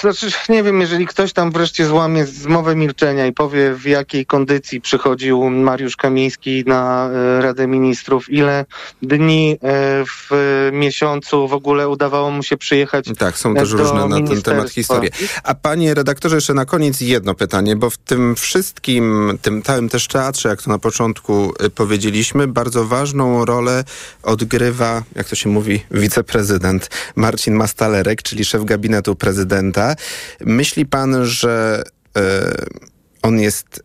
Znaczy, nie wiem, jeżeli ktoś tam wreszcie złamie zmowę milczenia i powie, w jakiej kondycji przychodził Mariusz Kamiński na e, Radę Ministrów, ile dni e, w miesiącu w ogóle udawało mu się przyjechać Tak, są też różne na ten temat historie. A panie redaktorze, jeszcze na koniec jedno pytanie, bo w tym wszystkim, tym całym też teatrze, jak to na początku y, powiedzieliśmy, bardzo ważną rolę odgrywa, jak to się mówi, wiceprezydent Marcin Mastalerek, czyli szef gabinetu prezydenta. Myśli pan, że e, on jest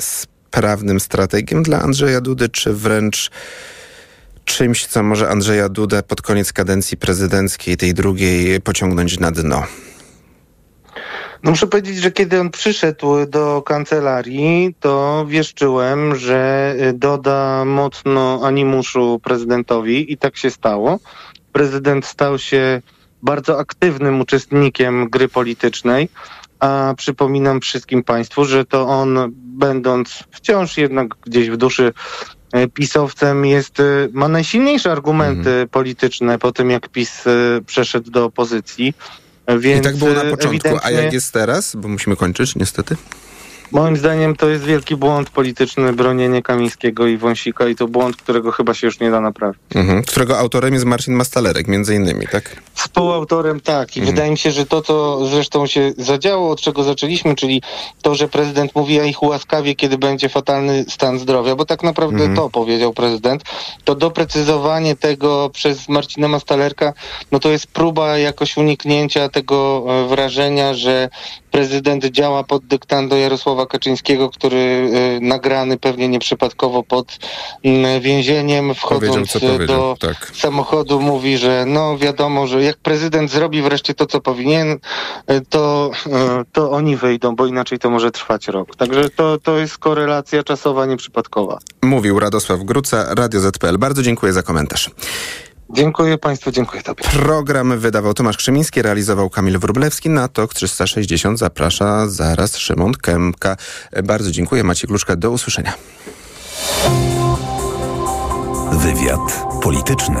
sprawnym strategiem dla Andrzeja Dudy, czy wręcz czymś, co może Andrzeja Dudę pod koniec kadencji prezydenckiej, tej drugiej, pociągnąć na dno? No muszę powiedzieć, że kiedy on przyszedł do kancelarii, to wieszczyłem, że doda mocno animuszu prezydentowi i tak się stało. Prezydent stał się bardzo aktywnym uczestnikiem gry politycznej. A przypominam wszystkim Państwu, że to on, będąc wciąż jednak gdzieś w duszy e, pisowcem, jest, e, ma najsilniejsze argumenty polityczne po tym, jak PiS e, przeszedł do opozycji. Więc I tak było na początku, a jak jest teraz? Bo musimy kończyć, niestety. Moim zdaniem to jest wielki błąd polityczny, bronienie Kamińskiego i Wąsika i to błąd, którego chyba się już nie da naprawić. Mhm. Którego autorem jest Marcin Mastalerek, między innymi, tak? Współautorem tak i wydaje mi się, że to, co zresztą się zadziało, od czego zaczęliśmy, czyli to, że prezydent mówi, ja ich ułaskawię, kiedy będzie fatalny stan zdrowia, bo tak naprawdę Mhm. to powiedział prezydent, to doprecyzowanie tego przez Marcina Mastalerka, no to jest próba jakoś uniknięcia tego e, wrażenia, że prezydent działa pod dyktando Jarosława Kaczyńskiego, który e, nagrany pewnie nieprzypadkowo pod mm, więzieniem, Powiedział, wchodząc e, powiedział, do tak. samochodu mówi, że no wiadomo, że jak prezydent zrobi wreszcie to, co powinien, e, to, e, to oni wyjdą, bo inaczej to może trwać rok. Także to, to jest korelacja czasowa nieprzypadkowa. Mówił Radosław Gruca, Radio ZPL. Bardzo dziękuję za komentarz. Dziękuję Państwu, dziękuję Tobie. Program wydawał Tomasz Krzymiński, realizował Kamil Wróblewski. Na TOK 360 zaprasza zaraz Szymon Kępka. Bardzo dziękuję. Maciej Kluczka, do usłyszenia. Wywiad polityczny.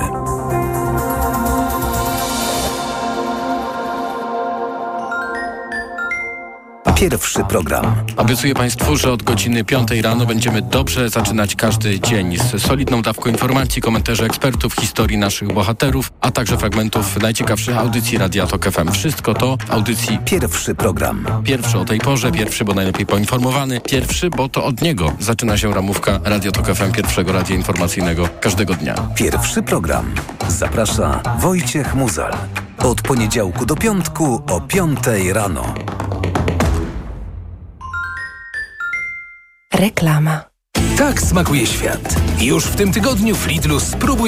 Pierwszy program. Obiecuję Państwu, że od godziny 5 rano będziemy dobrze zaczynać każdy dzień z solidną dawką informacji, komentarzy ekspertów, historii naszych bohaterów, a także fragmentów najciekawszych audycji Radia Tok FM. Wszystko to w audycji Pierwszy program. Pierwszy o tej porze, pierwszy, bo najlepiej poinformowany, pierwszy, bo to od niego zaczyna się ramówka Radio Tok FM, pierwszego radia informacyjnego każdego dnia. Pierwszy program. Zaprasza Wojciech Muzal. Od poniedziałku do piątku o piątej rano. Reklama. Tak smakuje świat. Już w tym tygodniu w Lidlu spróbuj